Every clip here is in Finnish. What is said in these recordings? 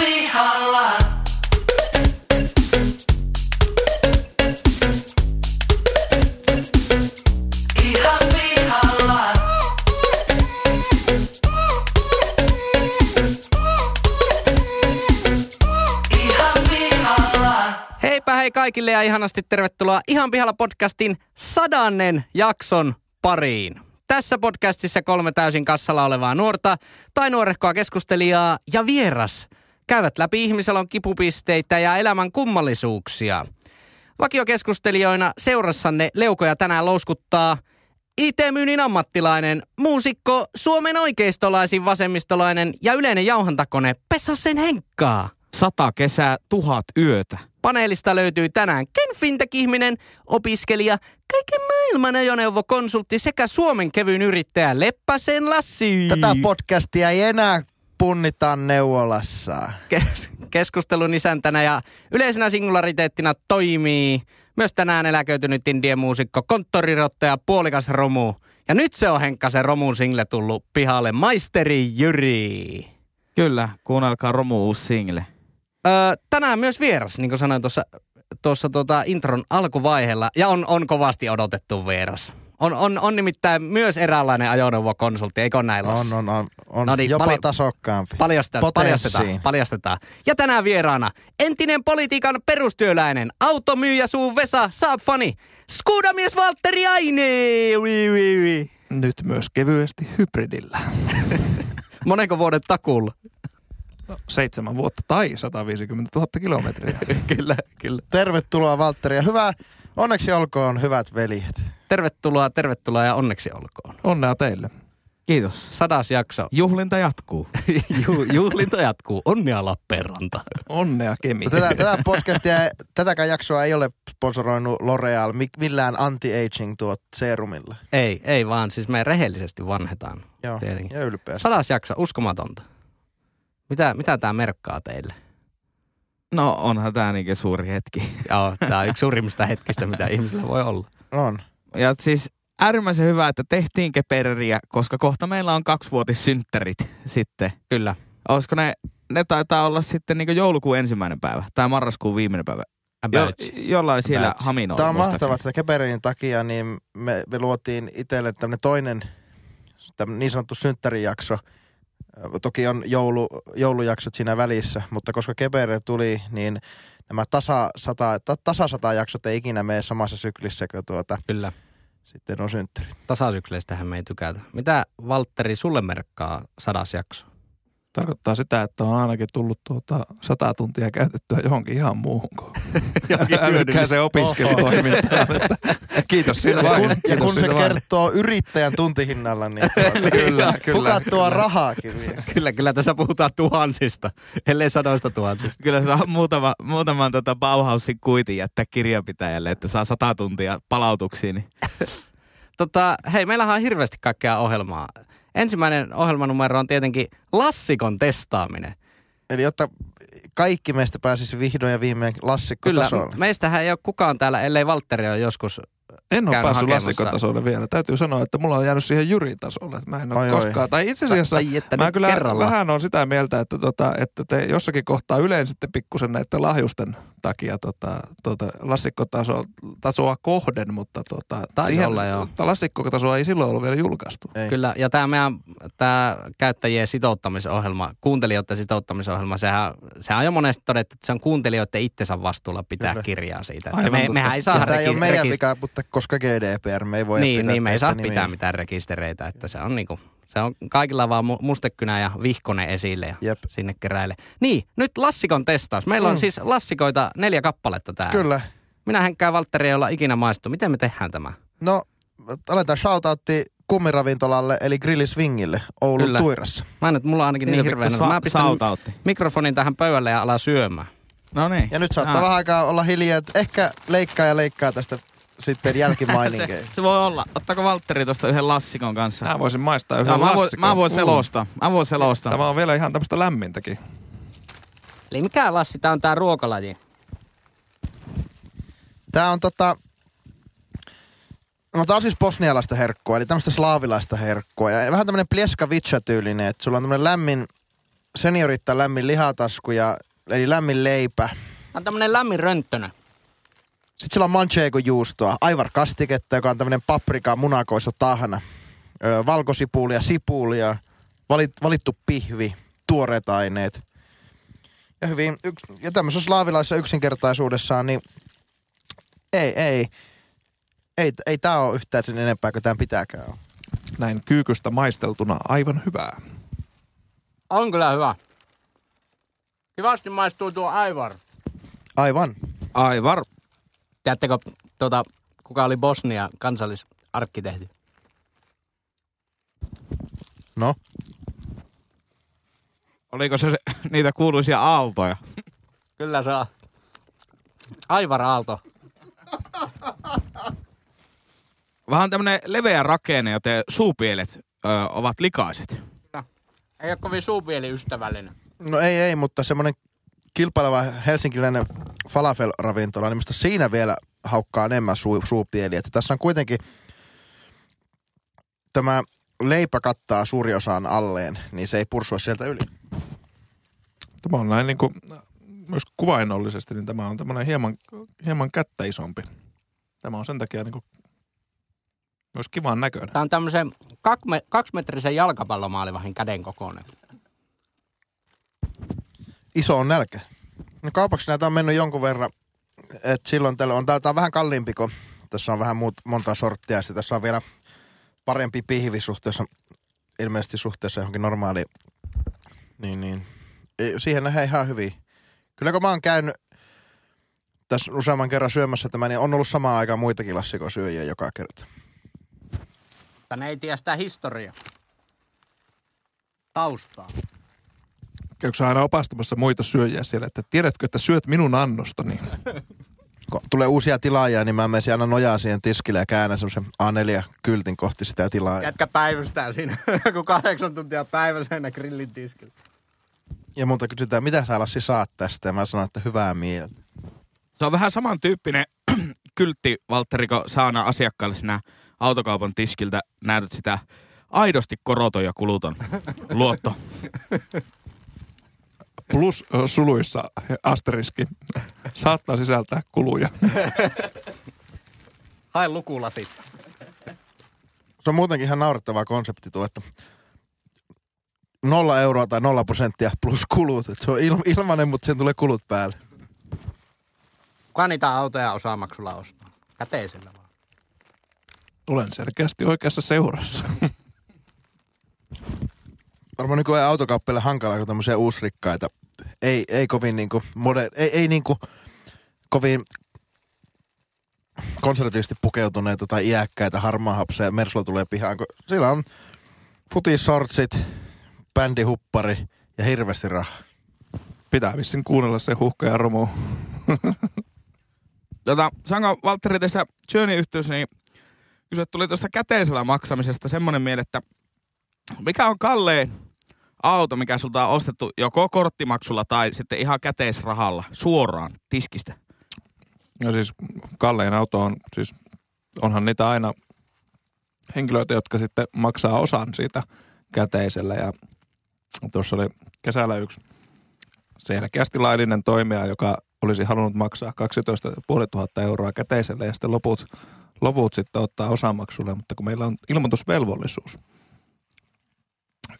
pihalla. Hei kaikille ja ihanasti tervetuloa Ihan pihalla podcastin sadannen jakson pariin. Tässä podcastissa kolme täysin kassalla olevaa nuorta tai nuorehkoa keskustelijaa ja vieras käyvät läpi ihmisalon kipupisteitä ja elämän kummallisuuksia. Vakiokeskustelijoina seurassanne leukoja tänään louskuttaa IT-myynnin ammattilainen, muusikko, Suomen oikeistolaisin vasemmistolainen ja yleinen jauhantakone Pesasen Henkkaa. Sata kesää, tuhat yötä. Paneelista löytyy tänään Ken Fintech-ihminen, opiskelija, kaiken maailman ajoneuvokonsultti sekä Suomen kevyin yrittäjä Leppäsen Lassi. Tätä podcastia ei enää punnita neuvolassa. Kes- keskustelun isäntänä ja yleisenä singulariteettina toimii myös tänään eläköitynyt indien muusikko, konttorirottaja, puolikas romu. Ja nyt se on Henkka se romun single tullut pihalle, maisteri Jyri. Kyllä, kuunnelkaa Romu uusi single. Öö, tänään myös vieras, niin kuin sanoin tuossa tuossa tota intron alkuvaiheella, ja on, on kovasti odotettu vieras. On, on, on nimittäin myös eräänlainen ajoneuvokonsultti, eikö Lassi? On, on, on. on No niin, jopa pali- tasokkaampi. Paljasta, Potenssiin. paljastetaan, paljastetaan. Ja tänään vieraana entinen politiikan perustyöläinen, automyyjä suu Vesa Saab-fani, skuudamies Valtteri Aine. Ui, ui, ui. Nyt myös kevyesti hybridillä. Monenko vuoden takulla? No, seitsemän vuotta tai 150 000 kilometriä. kyllä, kyllä. Tervetuloa Valtteri ja hyvä, onneksi olkoon hyvät veljet. Tervetuloa, tervetuloa ja onneksi olkoon. Onnea teille. Kiitos. Sadas jakso. Juhlinta jatkuu. Ju, juhlinta jatkuu. Onnea Lappeenranta. Onnea Kemi. Tätä, tätä podcastia, tätäkään jaksoa ei ole sponsoroinut L'Oreal mi- millään anti-aging tuot serumilla. Ei, ei vaan. Siis me rehellisesti vanhetaan. Joo, Tietenkin. ja ylpeästi. Sadas jakso, uskomatonta. Mitä, mitä tämä merkkaa teille? No onhan tää niinkin suuri hetki. Joo, tämä on yksi suurimmista hetkistä, mitä ihmisillä voi olla. On. Ja siis äärimmäisen hyvä, että tehtiin keperriä, koska kohta meillä on kaksivuotissynttärit sitten. Kyllä. Olisiko ne, ne taitaa olla sitten niin joulukuun ensimmäinen päivä tai marraskuun viimeinen päivä. Jo, jollain siellä About. haminoilla. Tämä on mahtavaa, että Keperin takia niin me, me luotiin itselle tämmöinen toinen tämmönen niin sanottu synttärijakso. Toki on joulu, joulujaksot siinä välissä, mutta koska Kepere tuli, niin nämä tasa sata, ta, tasa sata jaksot ei ikinä mene samassa syklissä kuin tuota, Kyllä. sitten on synttärit. Tasasykleistähän me ei tykätä. Mitä Valtteri sulle merkkaa sadas jakso? Tarkoittaa sitä, että on ainakin tullut tuota sata tuntia käytettyä johonkin ihan muuhun kuin älykkäiseen opiskelutoimintaan. Kiitos siitä Ja vain. kun, ja kun se vain. kertoo yrittäjän tuntihinnalla, niin tuota, Kyllä, kyllä, hukattua kyllä. rahaakin vielä. Kyllä, kyllä tässä puhutaan tuhansista, ellei sadoista tuhansista. Kyllä saa muutama, muutaman tota Bauhausin kuitin jättää kirjapitäjälle, että saa sata tuntia palautuksiin. Niin. Tota, hei, meillähän on hirveästi kaikkea ohjelmaa. Ensimmäinen ohjelmanumero on tietenkin lassikon testaaminen. Eli jotta kaikki meistä pääsisi vihdoin ja viimein Kyllä, lassikkotasolle. meistähän ei ole kukaan täällä, ellei Valtteri ole joskus En ole päässyt hakemassa. lassikotasolle vielä. Täytyy sanoa, että mulla on jäänyt siihen jyritasolle. Että Mä en ole Oi, oi. koskaan. Tai itse asiassa Ai, että mä kyllä kerralla. vähän on sitä mieltä, että, tota, että te jossakin kohtaa yleensä pikkusen näiden lahjusten takia tota, tota, lassikkotasoa tasoa kohden, mutta tota, Taisi olla, joo. lassikkotasoa ei silloin ollut vielä julkaistu. Ei. Kyllä, ja tämä meidän tämä käyttäjien sitouttamisohjelma, kuuntelijoiden sitouttamisohjelma, sehän, sehän on jo monesti todettu, että se on kuuntelijoiden itsensä vastuulla pitää Kyllä. kirjaa siitä. Aivan me, totta. mehän ei saa Ja tämä ei ole meidän rekist- vika, mutta koska GDPR, me ei voi Niin, pitää niin, me ei saa pitää mitään rekistereitä, että se on niinku, se on kaikilla vaan mu- mustekynä ja vihkone esille ja Jep. sinne keräile. Niin, nyt lassikon testaus. Meillä on Mm. siis lassikoita neljä kappaletta täällä. Kyllä. Minä hänkään Valtteri ei olla ikinä maistu. Miten me tehdään tämä? No, aletaan shoutoutti kummiravintolalle, eli Grillisvingille Oulun Kyllä. Tuirassa. Mä nyt, mulla on ainakin niin, hirveän. Sa- Mä pistän mikrofonin tähän pöydälle ja ala syömään. No niin. Ja nyt saattaa Ah. vähän aikaa olla hiljaa, että ehkä leikkaa ja leikkaa tästä sitten jälkimaininkeja. Se, se voi olla. Ottaako Valtteri tuosta yhden lassikon kanssa? Mä voisin maistaa yhden Joo, mä, voin, mä voin Uh. selostaa. Mä voin selostaa. Tämä on vielä ihan tämmöistä lämmintäkin. Eli mikä Lassi, tää on tää ruokalaji? Tää on tota... No tää on siis bosnialaista herkkua, eli tämmöistä slaavilaista herkkua. Ja vähän tämmönen plieskavica tyylinen, että sulla on tämmönen lämmin, seniorittaa lämmin lihatasku ja eli lämmin leipä. Tää on tämmönen lämmin rönttönen. Sitten sillä on manchego juustoa, aivar kastiketta, joka on tämmöinen paprika, munakoissa tahna, öö, valkosipulia, sipulia, valit, valittu pihvi, tuoreet aineet. Ja hyvin, yks, ja tämmöisessä slaavilaisessa yksinkertaisuudessaan, niin ei, ei, ei, ei tää ole yhtään sen enempää kuin tämän pitääkään olla. Näin kyykystä maisteltuna aivan hyvää. On kyllä hyvä. Kivasti maistuu tuo aivar. Aivan. Aivar. Tiedättekö, tuota, kuka oli Bosnia kansallisarkkitehti? No, Oliko se, se niitä kuuluisia aaltoja? Kyllä se on. Aivar Aalto. Vähän tämmönen leveä rakenne, joten suupielet ö, ovat likaiset. Ei ole kovin suupieliystävällinen. no ei, ei, mutta semmoinen kilpaileva helsinkiläinen falafel-ravintola, niin mistä siinä vielä haukkaa enemmän suu, suupieli. Että tässä on kuitenkin tämä leipä kattaa suuri osan alleen, niin se ei pursua sieltä yli. Tämä on näin niin kuin, myös kuvainnollisesti, niin tämä on tämmöinen hieman, hieman kättä isompi. Tämä on sen takia niin kuin, myös kivan näköinen. Tämä on tämmöisen kakme, kaksimetrisen jalkapallomaalivahin käden kokoinen. Iso on nälkä. No kaupaksi näitä on mennyt jonkun verran, että silloin tällä on, tää tää on vähän kalliimpi, kun tässä on vähän muut, monta sorttia, ja tässä on vielä parempi pihvi suhteessa, ilmeisesti suhteessa johonkin normaaliin, niin, niin siihen nähdään ihan hyvin. Kyllä kun mä oon käynyt tässä useamman kerran syömässä tämä, niin on ollut samaan aikaan muitakin lassikosyöjiä joka kerta. Mutta ne ei tiedä sitä historiaa. Taustaa. Käykö aina opastamassa muita syöjiä siellä, että tiedätkö, että syöt minun annostani? Kun tulee uusia tilaajia, niin mä menen aina nojaa siihen tiskille ja käännän semmoisen A4-kyltin kohti sitä tilaajaa. Jätkä päivystää siinä, kun kahdeksan tuntia päivässä aina grillin tiskillä. Ja multa kysytään, mitä sä Lassi saat tästä? Ja mä sanon, että hyvää mieltä. Se on vähän samantyyppinen kyltti, Valtteri, kun saa aina asiakkaalle sinä autokaupan tiskiltä näytät sitä aidosti koroton ja kuluton luotto. Plus suluissa asteriski saattaa sisältää kuluja. Hae lukulasit. Se on muutenkin ihan naurettava konsepti tuo, että nolla euroa tai nolla prosenttia plus kulut. Et se on il- ilmanen, mutta sen tulee kulut päälle. Kuka niitä autoja osamaksulla ostaa? Käteisellä vaan. Olen selkeästi oikeassa seurassa. Varmaan nykyään autokauppiaille hankalaa, kun tämmöisiä uusrikkaita. Ei, ei kovin niinku, moder- ei, ei niinku kovin konservatiivisesti pukeutuneita tai iäkkäitä harmaahapseja Mersulla tulee pihaan, kun sillä on futisortsit, bändihuppari ja hirveästi rahaa. Pitää vissiin kuunnella se huhka ja romu. Tota, Sanko Valtteri tässä Journey-yhteydessä, niin kysyä, tuli tuosta käteisellä maksamisesta semmoinen mieli, että mikä on kallein auto, mikä sulta on ostettu joko korttimaksulla tai sitten ihan käteisrahalla suoraan tiskistä? Ja siis kallein auto on, siis onhan niitä aina henkilöitä, jotka sitten maksaa osan siitä käteisellä. Ja tuossa oli kesällä yksi selkeästi laillinen toimija, joka olisi halunnut maksaa 12 500 euroa käteisellä ja sitten loput, loput sitten ottaa osamaksulle, mutta kun meillä on ilmoitusvelvollisuus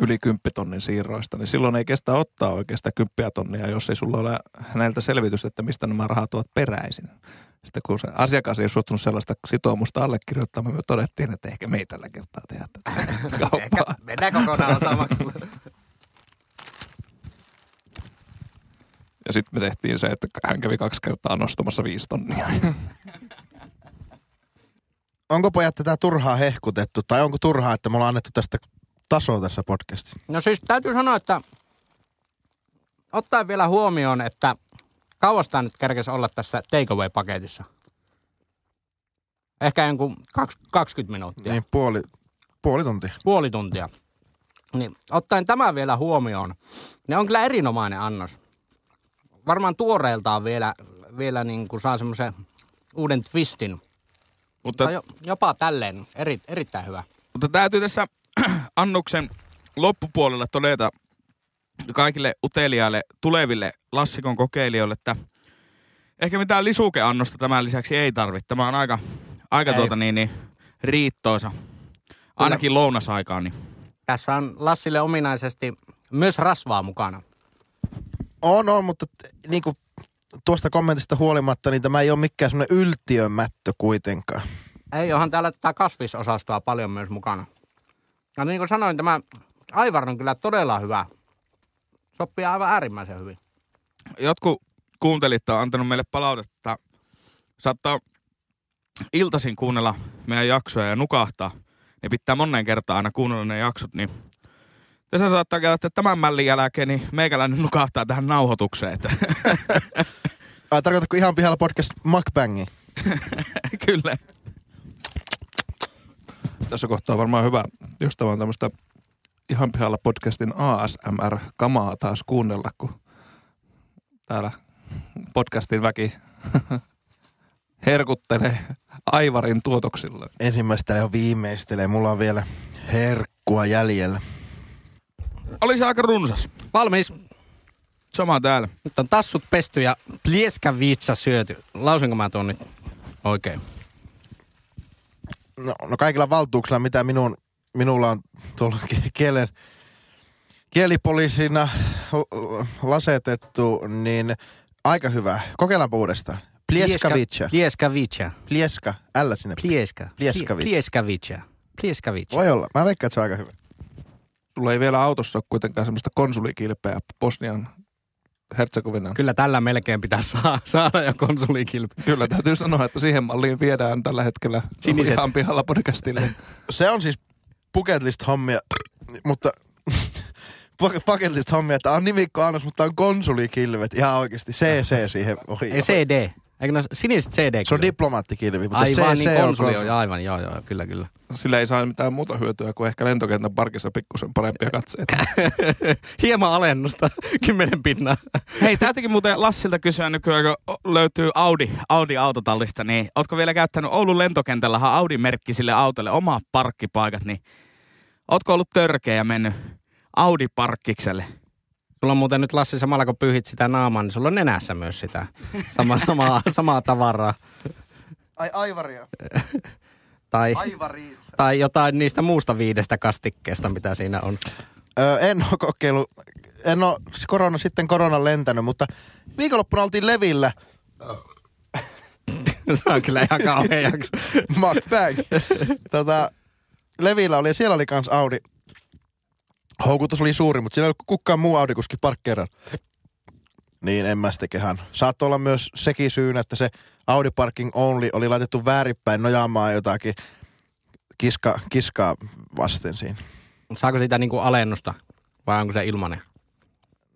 yli 10 tonnin siirroista, niin silloin ei kestä ottaa oikeastaan 10 tonnia, jos ei sulla ole häneltä selvitystä, että mistä nämä rahat ovat peräisin. Sitten kun se asiakas ei suostunut sellaista sitoumusta allekirjoittamaan, me todettiin, että ehkä me ei tällä kertaa tehdä tätä Ehkä kauppaa. mennään kokonaan osamaksulla. Ja sitten me tehtiin se, että hän kävi kaksi kertaa nostamassa viisi tonnia. Onko pojat tätä turhaa hehkutettu tai onko turhaa, että me ollaan annettu tästä tasoa tässä podcastissa? No siis täytyy sanoa, että ottaen vielä huomioon, että kauas tämä nyt kerkesi olla tässä takeaway-paketissa. Ehkä jonkun kaks- 20 minuuttia. Niin puoli, puoli tuntia. puoli tuntia. Niin, ottaen tämän vielä huomioon, niin on kyllä erinomainen annos. Varmaan tuoreeltaan vielä, vielä niin kuin saa semmoisen uuden twistin. Mutta, Tai jopa tälleen, eri, erittäin hyvä. mutta täytyy tässä annoksen loppupuolella todeta, kaikille uteliaille tuleville Lassikon kokeilijoille, että ehkä mitään lisukeannosta tämän lisäksi ei tarvitse. Tämä on aika, aika Ei. tuota niin, niin, riittoisa. Ainakin lounasaikaan. Niin. Tässä on Lassille ominaisesti myös rasvaa mukana. On, on, mutta t- niin kuin tuosta kommentista huolimatta, niin tämä ei ole mikään semmoinen yltiömättö kuitenkaan. Ei, onhan täällä tätä kasvisosastoa paljon myös mukana. Ja niin kuin sanoin, tämä aivar on kyllä todella hyvä. Sopii aivan äärimmäisen hyvin. Jotkut kuuntelit on antanut meille palautetta. Saattaa iltaisin kuunnella meidän jaksoja ja nukahtaa. Ne pitää monen kertaan aina kuunnella ne jaksot, niin tässä saattaa käydä, että tämän mällin jälkeen niin meikäläinen nukahtaa tähän nauhoitukseen. Että Ai tarkoitatko ihan pihalla podcast mukbangi? kyllä. Tässä kohtaa on varmaan hyvä, jos tämä on tämmöistä ihan pihalla podcastin ASMR-kamaa taas kuunnella, kun täällä podcastin väki herkuttelee Aivarin tuotoksilla. Ensimmäistä jo viimeistelee. Mulla on vielä herkkua jäljellä. Olisi aika runsas. Valmis. Sama täällä. Nyt on tassut pesty ja plieskaviitsa syöty. Lausinko mä tuon nyt oikein? No, no kaikilla valtuuksilla, mitä minun, minulla on tuolla ki- kielen, kielipoliisina lasetettu, niin aika hyvä. Kokeillaanpa uudestaan. Plieskavica. Plieskavica. Plieska. Älä sinne. Plieska. Plieskavica. Plieskavica. Plieskavica. Voi olla. Mä veikkaan, että se on aika hyvä. Sulla ei vielä autossa ole kuitenkaan semmoista konsulikilpeä Bosnian Herzegovinan. Kyllä tällä melkein pitää saa, saada jo konsulikilpi. Kyllä, täytyy sanoa, että siihen malliin viedään tällä hetkellä Siniset. ihan pihalla podcastille. Se on siis bucket list hommia, mutta bucket list hommia, että on nimikko annos, mutta on konsulikilvet. Ihan oikeasti. CC siihen ohi. Ei CD. Eikö ne siniset CD? Se on diplomaattikilvi, mutta Aivan, CC niin on konsuli on. konsuli. Aivan, joo, joo, kyllä, kyllä. Sillä ei saa mitään muuta hyötyä kuin ehkä lentokentän parkissa pikkusen parempia katseita. Hieman alennusta, kymmenen pinnaa. Hei, täytyykin muuten Lassilta kysyä nykyään, kun löytyy Audi, Audi autotallista, niin ootko vielä käyttänyt Oulun lentokentällähän Audi-merkkisille autolle omat parkkipaikat, niin ootko ollut törkeä ja mennyt Audi-parkkikselle? Sulla on muuten nyt Lassi samalla kun pyyhit sitä naamaa, niin sulla on nenässä myös sitä sama, samaa, samaa tavaraa. Ai aivaria. Tai, Aivari. tai jotain niistä muusta viidestä kastikkeesta, mitä siinä on. Öö, en ole kokeillut, en ole korona, sitten koronan lentänyt, mutta viikonloppuna oltiin Levillä. Se on kyllä ihan kauhean jakso. Mukbang. tota, Levillä oli, ja siellä oli kans Audi. Houkutus oli suuri, mutta siinä ei ollut kukaan muu Audi-kuski parkkeeraan. Niin en mä sittenköhän. Saattoi olla myös sekin syynä, että se Audi Parking Only oli laitettu väärinpäin nojaamaan jotakin kiska, kiskaa vasten siinä. Saako siitä niinku alennusta vai onko se ilmanen?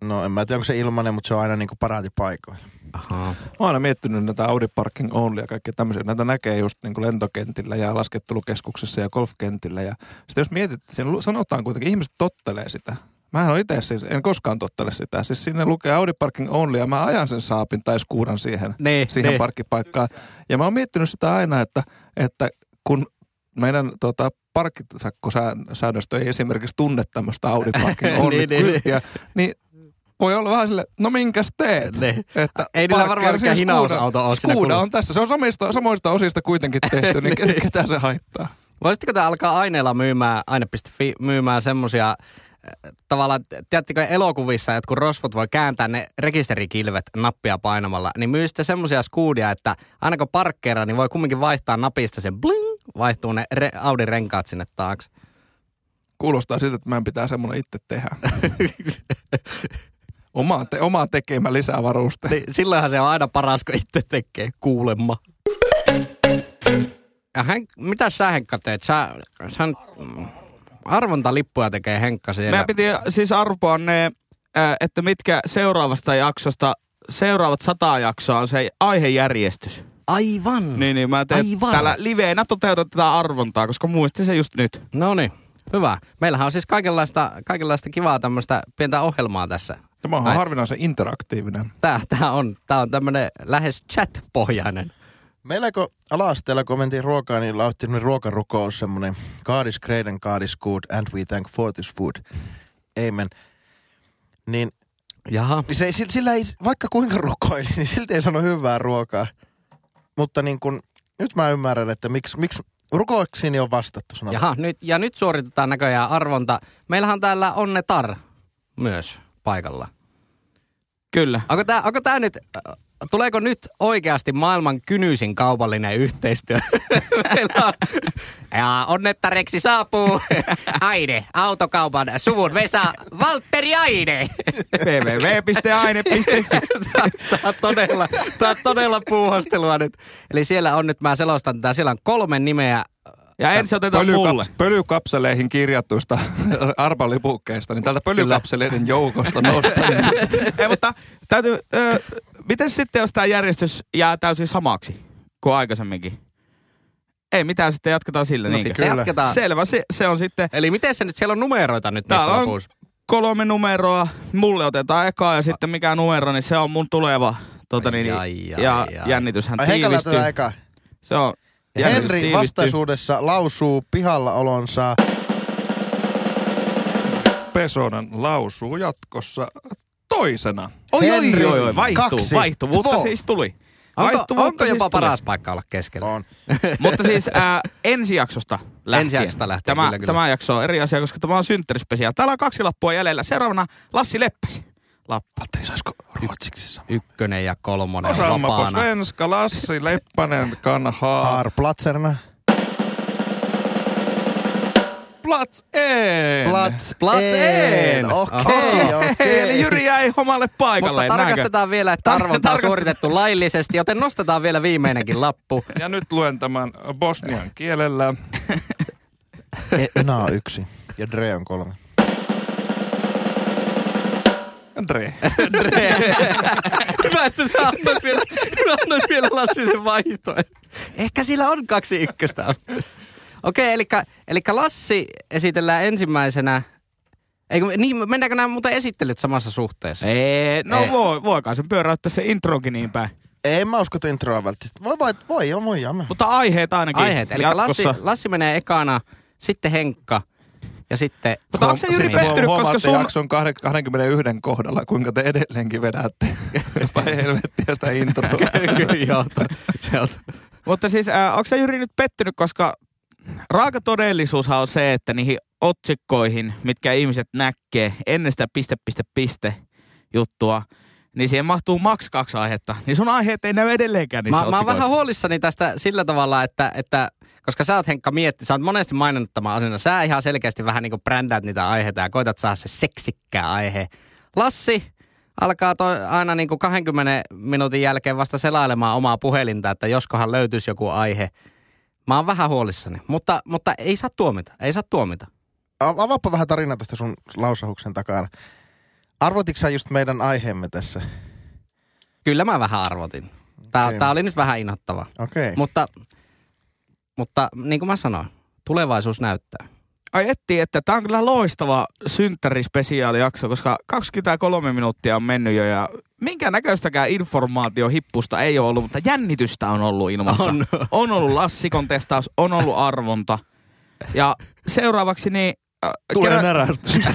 No en mä tiedä, onko se ilmanen, mutta se on aina niinku paraatipaikoilla. Ahaa. Mä oon aina miettinyt näitä Audi Parking Only ja kaikkea tämmöisiä. Näitä näkee just niin kuin lentokentillä ja laskettelukeskuksessa ja golfkentillä. Ja sitten jos mietit, että siinä sanotaan kuitenkin, ihmiset tottelee sitä. Mä en itse siis, en koskaan tottele sitä. Siis sinne lukee Audi Parking Only ja mä ajan sen saapin tai skuudan siihen, Ne, siihen ne. parkkipaikkaan. Ja mä oon miettinyt sitä aina, että, että kun meidän tota, parkkisakkosäännöstö ei esimerkiksi tunne tämmöistä Audi Parking Only Niin, niin, niin. Niin voi olla vähän sille, no minkäs teet? Ne. Että Ei niillä varmaan mikään siis hinausauto ole siinä Skuuda on tässä. Se on samista, samoista osista kuitenkin tehty, niin ke- ketä se haittaa? Voisitteko te alkaa aineella myymään, aine.fi myymään semmosia äh, tavallaan, tiedättekö elokuvissa, että kun rosvot voi kääntää ne rekisterikilvet nappia painamalla, niin myy sitten semmosia skuudia, että aina kun parkkeeraa, niin voi kumminkin vaihtaa napista sen bling, vaihtuu ne re- Audin renkaat sinne taakse. Kuulostaa siltä, että mä en pitää semmoinen itse tehdä. Omaa, te, omaa tekemä lisää varuste. Niin, silloinhan se on aina paras, kun itse tekee kuulemma. Ja Henk, mitä sä Henkka teet? Sä, sä arvontalippuja tekee Henkka siellä. Meidän piti siis arpoa ne, että mitkä seuraavasta jaksosta, seuraavat sata jaksoa on se aihejärjestys. Aivan. Niin, niin mä teen Aivan. täällä liveenä toteutan tätä arvontaa, koska muistin se just nyt. No niin, hyvä. Meillähän on siis kaikenlaista, kaikenlaista kivaa tämmöistä pientä ohjelmaa tässä. Tämä on Näin. harvinaisen interaktiivinen. Tää, tää on, tää on tämmönen lähes chat-pohjainen. Meillä kun ala-asteella, kun mentiin ruokaan, niin laulettiin semmoinen ruokarukous, semmoinen God is great and God is good and we thank for this food. Amen. niin, Jaha. niin se, sillä, sillä ei, vaikka kuinka rukoili, niin silti ei sano hyvää ruokaa. Mutta niin kun, nyt mä ymmärrän, että miksi, miksi rukoiksiin on vastattu sanotaan. Jaha, nyt, ja nyt suoritetaan näköjään arvonta. Meillähän on täällä Onne Tar myös paikalla. Kyllä. Onko tää, onko tää nyt, tuleeko nyt oikeasti maailman kynyisin kaupallinen yhteistyö? On, ja onnettareksi saapuu Aine, autokaupan suvun Vesa, Valtteri Aine. www.aine.fi Tämä on todella, tää on todella puuhastelua nyt. Eli siellä on nyt, mä selostan tätä, siellä on kolme nimeä. Ja ensin otetaan mulle. Pölykaps- pölykapseleihin kirjattuista arpalipukkeista, niin tältä pölykapseleiden joukosta nostan. Ei, mutta täytyy, ö, miten sitten, jos tämä järjestys jää täysin samaksi kuin aikaisemminkin? Ei mitään, sitten jatketaan sillä. No sitten jatketaan. Selvä, se, se on sitten Eli miten se nyt, siellä on numeroita nyt Täällä on lopussa? kolme numeroa. Mulle otetaan ekaa ja sitten mikä numero, niin se on mun tuleva. Tota, Ai, niin, ai, ai, ja ai. jännityshän Ai tiivistyy. tätä eka. Se on jännitys Henri tiivistyy. vastaisuudessa lausuu pihalla olonsa. Pesonen lausuu jatkossa toisena. Oi, Henri, oi, oi, oi, vaihtuu. kaksi, Vaihtuvuutta two. siis tuli. Onko, onko siis jopa tuli. paras paikka olla keskellä? On. Mutta siis ää, ensi jaksosta lähtien. Ensi jaksosta lähtien, tämä, kyllä, kyllä. Tämä jakso on eri asia, koska tämä on synttärispesiaali. Täällä on kaksi lappua jäljellä. Seuraavana Lassi Leppäsi. Lappu. Valtteri, saisiko ruotsiksi sanoa? Ykkönen ja kolmonen Osaamma på vapaana. svenska, Lassi Leppänen kan ha Har Platserna. plats en. Plats, Plats en. en. Okei, Aha. okei. Eli Jyri jäi omalle paikalle. Mutta tarkastetaan vielä, että arvonta on suoritettu laillisesti, joten nostetaan vielä viimeinenkin lappu. Ja nyt luen tämän bosnian kielellä. E, Enää on yksi. Ja Dre on kolme. Andre. Hyvä, että sä annoit vielä, annoit vielä Lassi sen vaihtoehto. Ehkä sillä on kaksi ykköstä. Okei, eli, eli Lassi esitellään ensimmäisenä. Eikö, niin, mennäänkö nämä muuten esittelyt samassa suhteessa? Ei, no Ei. voi, voikaan se pyöräyttää se introkin niin päin. Ei mä usko, että introa välttämättä. Voi, voi, voi, joo, voi, joo. Mutta aiheet ainakin Aiheet. Eli Lassi. Lassi menee ekana, sitten Henkka ja sitten... Mutta onko se Jyri Niin. pettynyt, koska Huomaatte sun... jakson kahde- 21 kohdalla, kuinka te edelleenkin vedätte. Jopa helvettiä sitä introa. Kyllä, joo, on. Mutta siis, äh, onko se Jyri nyt pettynyt, koska raaka todellisuushan on se, että niihin otsikkoihin, mitkä ihmiset näkee ennen sitä piste, piste, piste juttua, niin siihen mahtuu maks kaksi aihetta. Niin sun aiheet ei näy edelleenkään niissä Mä, mä oon vähän huolissani tästä sillä tavalla, että, että koska sä oot Henkka mietti, sä oot monesti maininnut tämän asian, sä ihan selkeästi vähän niin kuin brändäät niitä aiheita ja koitat saada se seksikkää aihe. Lassi alkaa toi aina niin kuin 20 minuutin jälkeen vasta selailemaan omaa puhelinta, että joskohan löytyisi joku aihe. Mä oon vähän huolissani, mutta, mutta ei saa tuomita, ei saa tuomita. Avaappa vähän tarinaa tästä sun lausahuksen takana. Arvotitko sä just meidän aiheemme tässä? Kyllä mä vähän arvotin. Tää, Okei. tää oli nyt vähän inhottava. Okei. Mutta, mutta niin kuin mä sanoin, tulevaisuus näyttää. Ai etti, että tämä on kyllä loistava synttärispesiaalijakso, koska 23 minuuttia on mennyt jo ja minkä näköistäkään informaatiohippusta ei ole ollut, mutta jännitystä on ollut ilmassa. On. on ollut Lassikon testaus, on ollut arvonta. Ja seuraavaksi niin... Äh, Tulee kerä- närästys.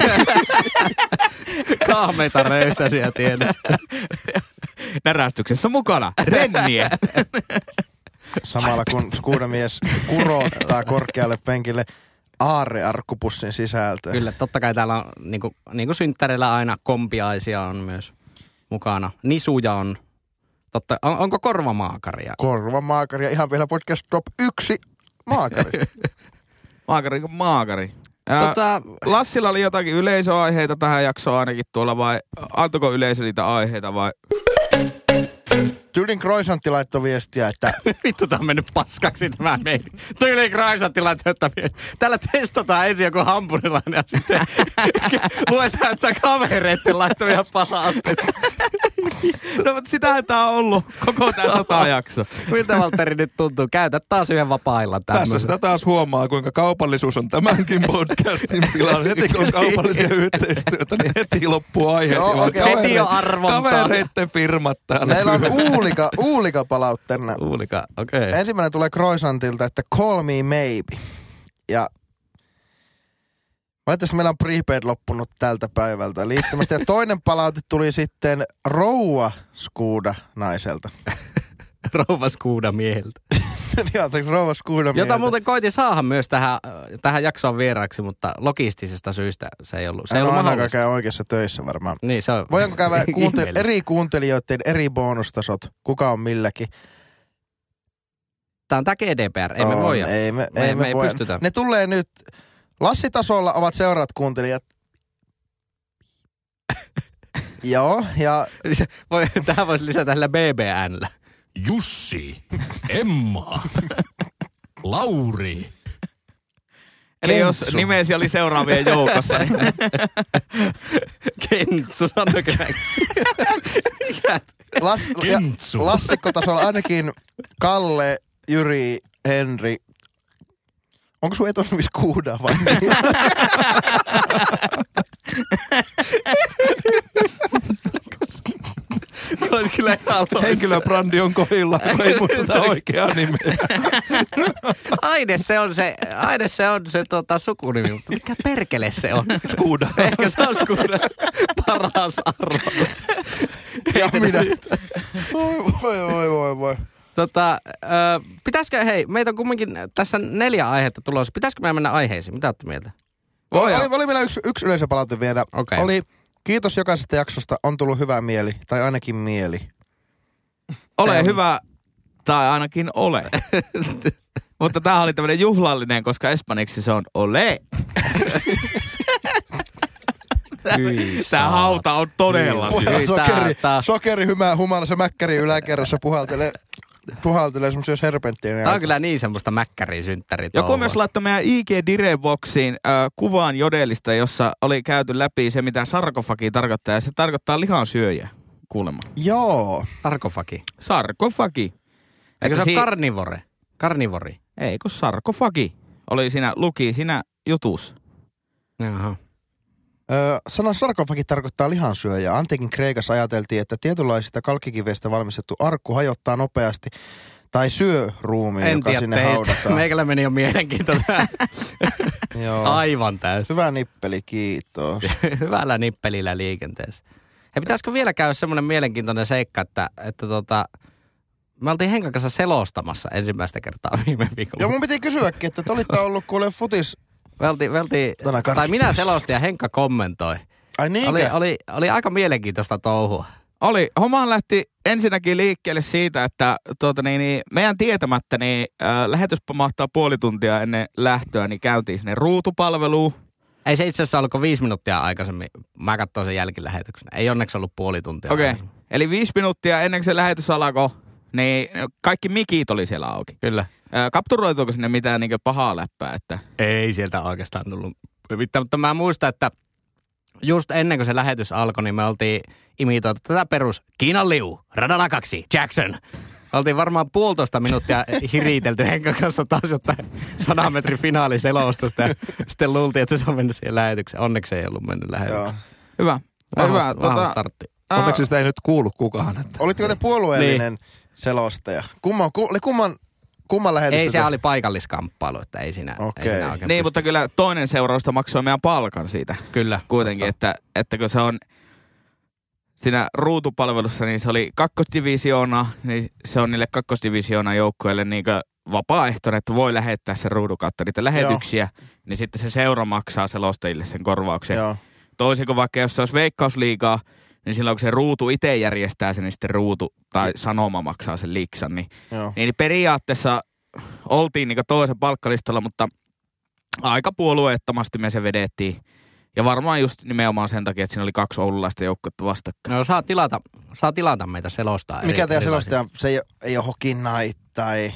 Kahmeita röyhtäisiä tiedä. närästyksessä mukana. Rennie. Samalla kun skuudamies kurottaa korkealle penkille aarrearkkupussin sisältöä. Kyllä, totta kai täällä on niin kuin, niin kuin synttäreillä aina kompiaisia on myös mukana. Nisuja on. Totta, on, onko korvamaakaria? Korvamaakari ja ihan vielä podcast top yksi maakari. Maakari kuin maakari. Ää, Tota, Lassilla oli jotakin yleisöaiheita tähän jaksoon ainakin tuolla vai antoiko yleisö niitä aiheita vai? Tyylin Kroisantti laittoi viestiä, että vittu tää on mennyt paskaksi tämä meidän. Tyyli Kraisatti laittaa Täällä testataan ensin joku hampurilainen ja sitten luetaan, että kavereitten laittamia palautteita. No mutta sitähän tää on ollut koko tää sata jakso. Miltä Valtteri nyt tuntuu? Käytä taas yhden vapaa-illan Tässä tämmöisen. sitä taas huomaa, kuinka kaupallisuus on tämänkin podcastin pilalla. Heti kun on kaupallisia yhteistyötä, niin heti loppuu aiheet. Joo, okei, Heti jo arvontaa. Kavereitten firmat täällä. meillä on uulika, uulika palautteena. Uulika, okei. Okay. Ensimmäinen tulee Kroisantilta, että call me maybe. Ja Valitettavasti meillä on prepaid loppunut tältä päivältä liittymästä. Ja toinen palaute tuli sitten rouva Skuuda naiselta. Rouvas kuuda mieheltä. Anteeksi, rouva Jota muuten koitin saada myös tähän, tähän jaksoon vieraaksi, mutta logistisesta syystä se ei ollut, se ei ollut mahdollista. käy oikeassa töissä varmaan. Niin, se on Voidaanko käydä kuunte- eri kuuntelijoiden eri bonustasot? Kuka on milläkin? Tämä on tämä GDPR, ei me On, voida. Ei me, Me- ei me me, ei voi. pystytä. Ne tulee nyt, Lassitasolla ovat seuraat kuuntelijat. Joo, ja Voi, tähän voisi lisätä tällä BBNllä. Jussi, Emma, Lauri. Eli jos Kentsu. nimesi oli seuraavien joukossa, niin Kentsu, sanoiko näin? Las, ja Kentsu. lassikkotasolla ainakin Kalle, Jyri, Henri. Onko sun etunimi Skuuda vai niin? Olisi kyllä ihan. Henkilöbrändi on kohilla, kun ei muisteta oikeaa nimeä. Aine se on se, aine se on se tota, sukunimi, mutta mikä perkele se on? Skuuda. Ehkä se on Skuda paras arvaus. ja minä. Voi, voi, voi, voi, voi. Tota, ö, pitäisikö, hei, meitä on kumminkin tässä neljä aihetta tulossa. Pitäisikö meidän mennä aiheisiin? Mitä olette mieltä? Oli, oli, oli vielä yksi, yksi yleisöpalaute vielä. Okei. Oli, kiitos jokaisesta jaksosta, on tullut hyvä mieli, tai ainakin mieli. ole Se on- hyvä, tai ainakin ole. Mutta tämä oli tämmöinen juhlallinen, koska espanjaksi se on ole. Tämä hauta on todella tää- sokeri, tää- sokeri hymää humana, se mäkkäri yläkerrassa puhaltelee, puhaltelee semmoisia serpenttiä. Tämä on kyllä niin semmoista mäkkäriä synttäri. Joku myös laittoi meidän IG Direboxiin äh, kuvan jodelista, jossa oli käyty läpi se, mitä sarkofagi tarkoittaa. Ja se tarkoittaa lihansyöjä, kuulemma. Joo. Sarkofagi. Sarkofagi. Eikö se si- ole karnivore? Karnivori. Ei, kun sarkofagi. Oli siinä, luki siinä jutussa. Jaha. Öö, sana sarkofagi tarkoittaa lihansyöjää. Antiikin Kreikassa ajateltiin, että tietynlaisista kalkkikiveistä valmistettu arkku hajottaa nopeasti tai syö ruumiin, En joka tiedä sinne teistä. haudataan. Meikällä meni jo mielenkiinto tää. Joo. Aivan täys. Hyvä nippeli, kiitos. Hyvällä nippelillä liikenteessä. Hei, pitäisikö vielä käydä semmoinen mielenkiintoinen seikka, että, että tota, me oltiin Henkan kanssa selostamassa ensimmäistä kertaa viime viikolla. Joo, mun piti kysyäkin, että te olitte ollut kuule futis... Me oltiin, me oltiin, Tänä tai minä selostin ja Henkka kommentoi. Ai niinkö? Oli, oli, oli aika mielenkiintoista touhua. Oli. Homma lähti ensinnäkin liikkeelle siitä, että tuota, niin, niin, meidän tietämättä niin, äh, lähetys pamahtaa puoli tuntia ennen lähtöä, niin käytiin sinne ruutupalveluun. Ei se itse asiassa ollut kuin viisi minuuttia aikaisemmin. Mä katsoin sen jälkilähetyksen. Ei onneksi ollut puoli tuntia. Okei. Okay. aikaisemmin. Eli viisi minuuttia ennen kuin se lähetys alkoi, niin kaikki mikit oli siellä auki. Kyllä. Kapturoituuko sinne mitään niin pahaa läppää? Että... Ei sieltä oikeastaan tullut mitään, mutta mä muistan, että just ennen kuin se lähetys alkoi, niin me oltiin imitoitu tätä perus Kiinan liu, radalla kaksi, Jackson. Oltiin varmaan puolitoista minuuttia hiritelty Henkan kanssa taas jotain 100 metrin finaaliselostusta ja sitten luultiin, että se on mennyt siihen lähetykseen. Onneksi ei ollut mennyt Joo. lähetykseen. Hyvä. Vahva, Hyvä. vahva Tota, startti. Onneksi sitä ei nyt kuulu kukaan. Että. Olitteko te puolueellinen selostaja? Kumman, ku, oli kumman, kumman lähetys? Ei, se oli paikalliskamppailu, että ei siinä, Okei. ei siinä oikein niin, pysty- mutta kyllä toinen seurausta maksoi meidän palkan siitä. Kyllä. kuitenkin, että, että kun se on siinä ruutupalvelussa, niin se oli kakkosdivisioona, niin se on niille kakkosdivisioona joukkueille niin vapaaehtoinen, että voi lähettää sen ruudun kautta niitä lähetyksiä, niin sitten se seura maksaa selostajille sen korvauksen. Joo. Toisin kuin vaikka jos se olisi veikkausliigaa, niin silloin kun se ruutu itse järjestää sen, niin sitten ruutu tai sanoma maksaa sen liksan. Niin, Joo. niin periaatteessa oltiin niin toisen palkkalistalla, mutta aika puolueettomasti me se vedettiin. Ja varmaan just nimenomaan sen takia, että siinä oli kaksi oululaista joukkuetta vastakkain. No saa tilata, saa tilata meitä selostaa. Mikä eri- teidän selostaja, se ei, ole- ei ole Hockey Night tai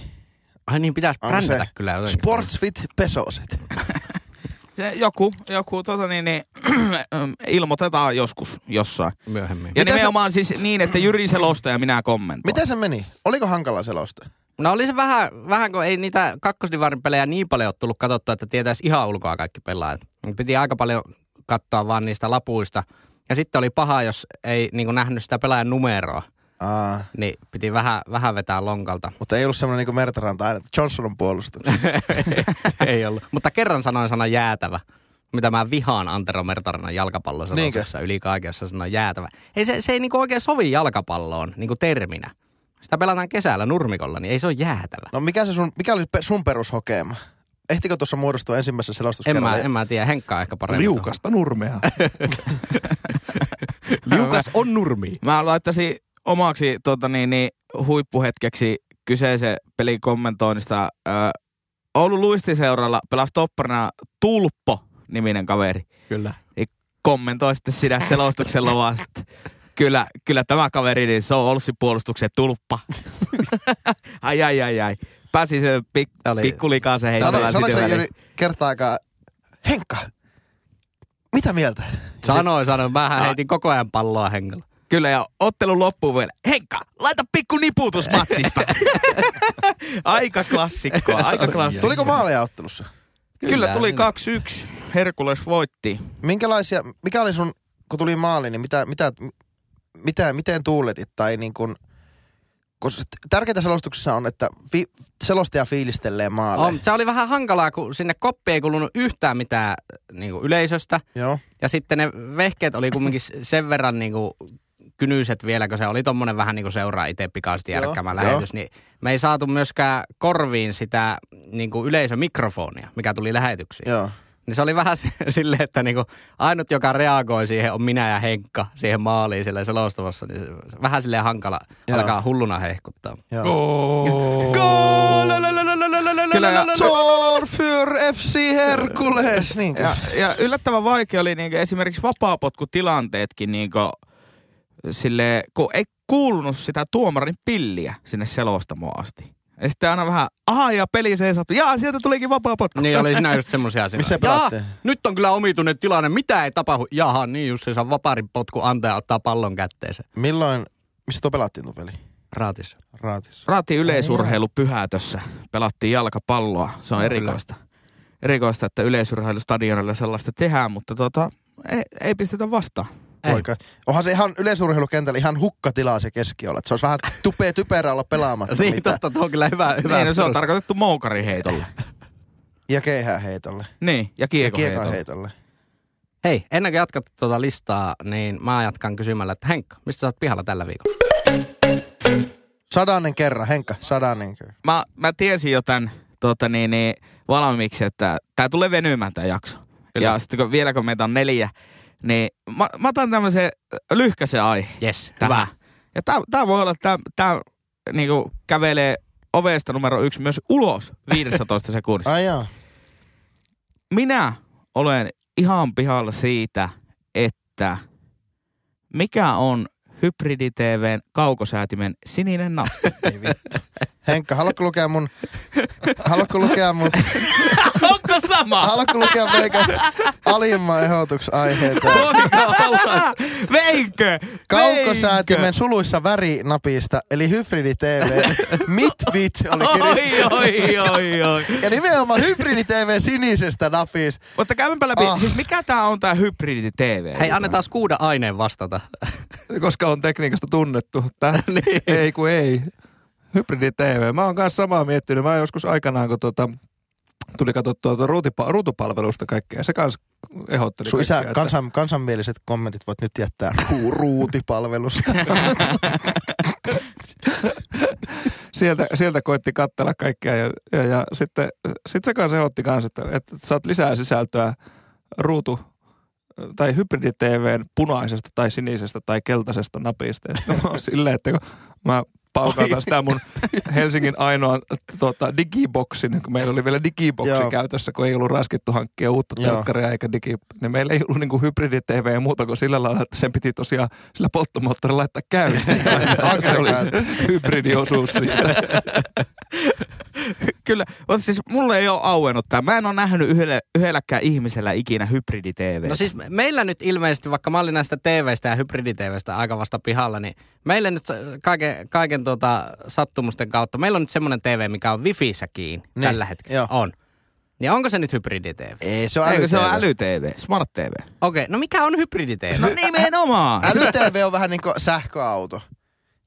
Ai niin, pitäisi On brändätä kyllä jotenkin. Sportsfit Pesoset. Se, joku, joku tota niin, niin, ilmoitetaan joskus jossain. Myöhemmin. Ja Miten se- nimenomaan siis niin, että Jyri selostaa ja minä kommentoin. Miten se meni? Oliko hankala selosta? No oli se vähän, vähän kun ei niitä kakkosdivarin pelejä niin paljon ole tullut katsottua, että tietäisi ihan ulkoa kaikki pelaajat. Piti aika paljon katsoa vaan niistä lapuista. Ja sitten oli paha, jos ei niin nähnyt sitä pelaajan numeroa, Aa, niin piti vähän, vähän vetää lonkalta. mutta ei ollut semmoinen niin kuin Mertaranta aina, että Johnson on puolustus. ei ollut. Mutta kerran sanoin sana jäätävä. mitä mä vihaan Antero Mertarinan jalkapalloselostuksessa yli kaiken, jossa sanoo jäätävä. Ei se, se ei niinku oikein sovi jalkapalloon niinku terminä. Sitä pelataan kesällä nurmikolla, niin ei se ole jäätävä. No mikä, se sun, mikä oli sun perushokema? Ehtikö tuossa muodostua ensimmäisessä En selostuskerralla? mä, en mä tiedä, Henkka ehkä paremmin. Liukasta nurmea. Liukas on nurmi. Mä laittaisin omaksi tota, niin, niin, huippuhetkeksi kyseisen pelin kommentoinnista. Ö, Oulun luistiseuralla pelasi topparina Tulppo-niminen kaveri. Kyllä. Kommentoi sitten sitä selostuksen lavasta. Kyllä, kyllä tämä kaveri, niin se on Olssin puolustuksen tulppa. ai, ai, ai, ai. Pääsi se pik, Oli- pikkulikaisen Sano, heittämään sanoiko sitten se kertaakaan, Henkka, mitä mieltä? Sanoi, sanoi. Mähän heitin koko ajan palloa Henkalla. Kyllä, ja ottelun loppuun vielä. Henkka, laita pikku niputus matsista. aika klassikkoa, aika klassikkoa. Tuliko maaleja ottelussa? Kyllä tuli siinä- 2-1. Herkules voitti. Minkälaisia, mikä oli sun, kun tuli maali, niin mitä, mitä, mitä, miten tuuletit? Tai niin kuin, kun tärkeintä selostuksessa on, että fi, selostaja fiilistelee maaleja. On, se oli vähän hankalaa, kun sinne koppi ei kulunut yhtään mitään niin kuin yleisöstä. Joo. Ja sitten ne vehkeet oli kumminkin sen verran niin kuin kynyiset vielä, kun se oli tommonen vähän niin kuin seuraa itse pikaisesti joo. lähetys, niin me ei saatu myöskään korviin sitä niin kuin yleisömikrofonia, mikä tuli lähetyksiin. Joo. Niin se oli vähän silleen, että niinku ainut, joka reagoi siihen, on minä ja Henkka siihen maaliin sille selostamassa. Niin se- vähän silleen hankala Joo. alkaa hulluna hehkuttaa. Joo. Kyllä, ja- Tor för FC Herkules. Niin Ja, ja yllättävän vaikea oli niinku esimerkiksi vapaapotkutilanteetkin niinku, sille, kun ei kuulunut sitä tuomarin pilliä sinne selostamoon asti. Ja sitten aina vähän, aha ja peli seisattu, jaa sieltä tulikin vapaa potku. Niin oli siinä just semmosia asioita. Missä pelattiin? nyt on kyllä omituinen tilanne, mitä ei tapahdu. Jaha, niin just se saa vaparin potku antaa ja ottaa pallon kätteeseen. Milloin, missä tuo pelattiin tuo peli? Raatissa. Raatis. Raati yleisurheilu pyhätössä. Pelattiin jalkapalloa. Se on No, erikoista. Erikoista, että yleisurheilustadionilla sellaista tehdään, mutta tota, ei, ei pistetä vastaan. Poika. Onhan se ihan yleisurheilukentällä ihan hukkatilaa se keskiolla. Se olisi vähän tupea typerä olla pelaamatta. Niin mitä. totta, tuo on kyllä hyvä. hyvä Niin, no, se on tarkoitettu moukariheitolle. Ja keihään heitolle. niin, ja Ja kiekon kiekon heitolle. heitolle. Hei, ennen kuin jatkat tuota listaa, niin mä jatkan kysymällä, että Henkka, mistä sä oot pihalla tällä viikolla? Sadannen kerran, Henkka, sadannen kerran. Mä, mä tiesin jo tämän tota niin, niin, valmiiksi, että tää tulee venymään tää jakso. Kyllä. Ja sitten kun, vielä kun meitä on neljä, niin mä, mä otan tämmöisen lyhkäisen aihe. Yes, tähän. hyvä. Ja tää, tää voi olla, että tää, tää niinku kävelee ovesta numero yksi myös ulos 15 sekunnissa. Ai jaa. Minä olen ihan pihalla siitä, että mikä on Hybridi-TVn kaukosäätimen sininen nappi. Ei vittu. Henkka, haluatko lukea mun... Haluatko lukea mun... Onko sama? Haluatko lukea meikän alimman ehdotuksen aiheita? Veikö? Kaukosäätimen suluissa värinapista, eli Hybridi TV. Mitvit oli kirjoitettu. Oi, oi, oi, oi. Ja nimenomaan Hybridi TV sinisestä napista. Mutta käymäpä läpi, Ah. siis mikä tää on tää hybridi-TV? Hei, annetaan kuuda aineen vastata. Koska on tekniikasta tunnettu. Tää, Niin. Ei kun ei. Hybridi TV. Mä oon kanssa samaa miettinyt. Mä joskus aikanaan, kun tuota, tuli katsottua tuota ruutipa- ruutupalvelusta kaikkea. Se kans ehdotteli Sun isä, että- kansan, kansanmieliset kommentit voit nyt jättää ruu, ruutipalvelusta. sieltä, sieltä koitti katsella kaikkea ja, ja, ja sitten sit se kanssa ehdotti kanssa, että, että saat lisää sisältöä ruutu tai hybridi-TVn punaisesta tai sinisestä tai keltaisesta mä oon silleen, että kun mä paukautan sitä mun Helsingin ainoan tota, digiboksin, kun meillä oli vielä digiboksi Joo. käytössä, kun ei ollut raskittu hankkia uutta Joo. telkkaria eikä digi... Niin meillä ei ollut niinku hybridi-TV ja muuta kuin sillä lailla, että sen piti tosiaan sillä polttomoottorilla laittaa käyntiin. se oli se hybridiosuus siitä. Kyllä, mutta siis mulle ei ole auennut tää. Mä en ole nähnyt yhdelle, yhdelläkään ihmisellä ikinä hybridi-TV. No siis meillä nyt ilmeisesti, vaikka mä olin näistä TVstä ja hybridi-TVstä aika vasta pihalla, niin meillä nyt kaiken, kaiken tuota sattumusten kautta, meillä on nyt semmoinen TV, mikä on wifissä kiinni Niin, tällä hetkellä. joo. On. Niin onko se nyt hybridi-TV? Ei, se on Eikö se on äly-TV. äly-TV, smart-TV? Okei, no mikä on hybridi-TV? No nimenomaan. Äly-TV on vähän niinku sähköauto.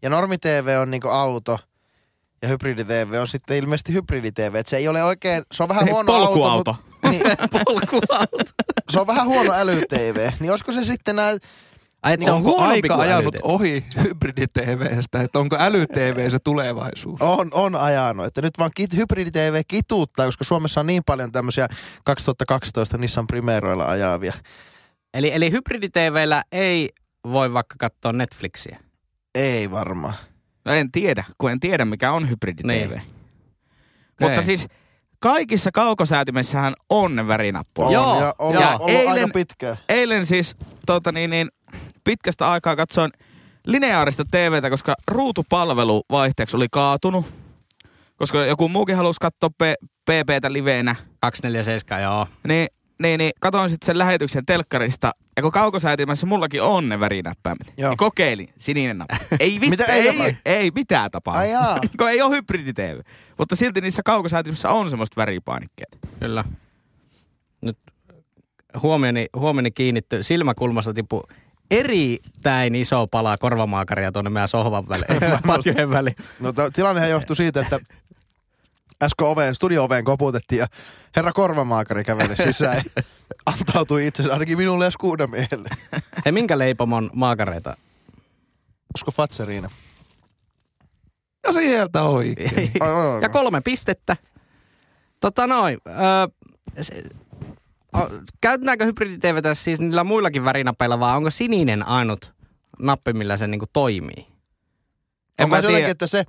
Ja normi-TV on niinku auto. Ja hybridi-TV on sitten ilmeisesti hybridi-TV. Et se ei ole oikein, se on vähän Ei, huono auto. polkuauto. Mut, niin, Polkuauto. se on vähän huono äly-TV. Niin olisiko se sitten nää, Ai, et Niin se on onko aika ajanut älyt- ohi hybridi-TVstä, että onko äly-TV se tulevaisuus? on, on ajanut. Että nyt vaan kit, hybridi-TV kituuttaa, koska Suomessa on niin paljon tämmöisiä 2012 Nissan Primeroilla ajavia. Eli, eli hybridi-TVllä ei voi vaikka katsoa Netflixiä. Ei varmaan. No en tiedä, kun en tiedä mikä on hybridi-TV. Niin. Mutta siis kaikissa kaukosäätimessähän on ne värinappulat. On, Joo, ja ollut, ja ollut aika eilen- pitkään. Eilen siis tota niin, niin, pitkästä aikaa katsoin lineaarista TVtä, koska ruutupalvelu vaihteeksi oli kaatunut. Koska joku muukin halusi katsoa P- PPtä liveenä. 247, joo. Niin, niin, niin katoin sitten sen lähetyksen telkkarista. Ja kun kaukosäätimässä mullakin on ne värinäppäimet. Joo. Niin kokeilin, sininen nappi. Ei, vittu, Mitä ei ei, ei, mitään tapaa. Ai jaa. kun ei ole hybridi-TV. Mutta silti niissä kaukosäätimissä on semmoista väripainikkeet. Kyllä. Nyt huomioni, huomioni kiinnitty, silmäkulmasta tippu erittäin iso pala korvamaakaria tuonne meidän sohvan väliin, patjojen väliin. No t- tilannehan johtui siitä, että äsken oveen, studio-oveen koputettiin ja herra Korvamaakari käveli sisään ja antautui itse asiassa ainakin minulle ja Skuudamiehelle. Hei, minkä leipomon maakareita? Olisiko Fatseriina? Ja sieltä oikein. Ja kolme pistettä. Tota noin, öö, se, o, käytetäänkö hybridi-TVtä siis niillä muillakin värinapeilla vai onko sininen ainut nappi, millä se niinku toimii? En Onko mä se tiedä. jotenkin, että se...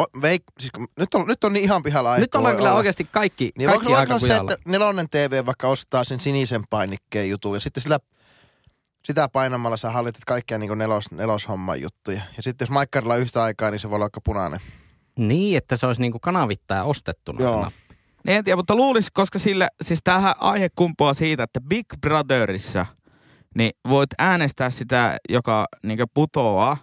O, veik, siis, kun- nyt, on, nyt on niin ihan pihalla aikaa. Nyt ollaan kyllä oikeasti kaikki, Niin kaikki aika se, että nelonen TV vaikka ostaa sen sinisen painikkeen jutun ja sitten sillä sitä painamalla sä hallitat kaikkia niin nelos, neloshomman juttuja. Ja sitten jos maikkarilla on yhtä aikaa, niin se voi olla vaikka punainen. Niin, että se olisi niinku kanavittaja ostettuna. Joo. Niin en tiedä, mutta luulis, koska sille, siis tämähän aihe kumpuaa siitä, että Big Brotherissa, niin voit äänestää sitä, joka niin putoaa,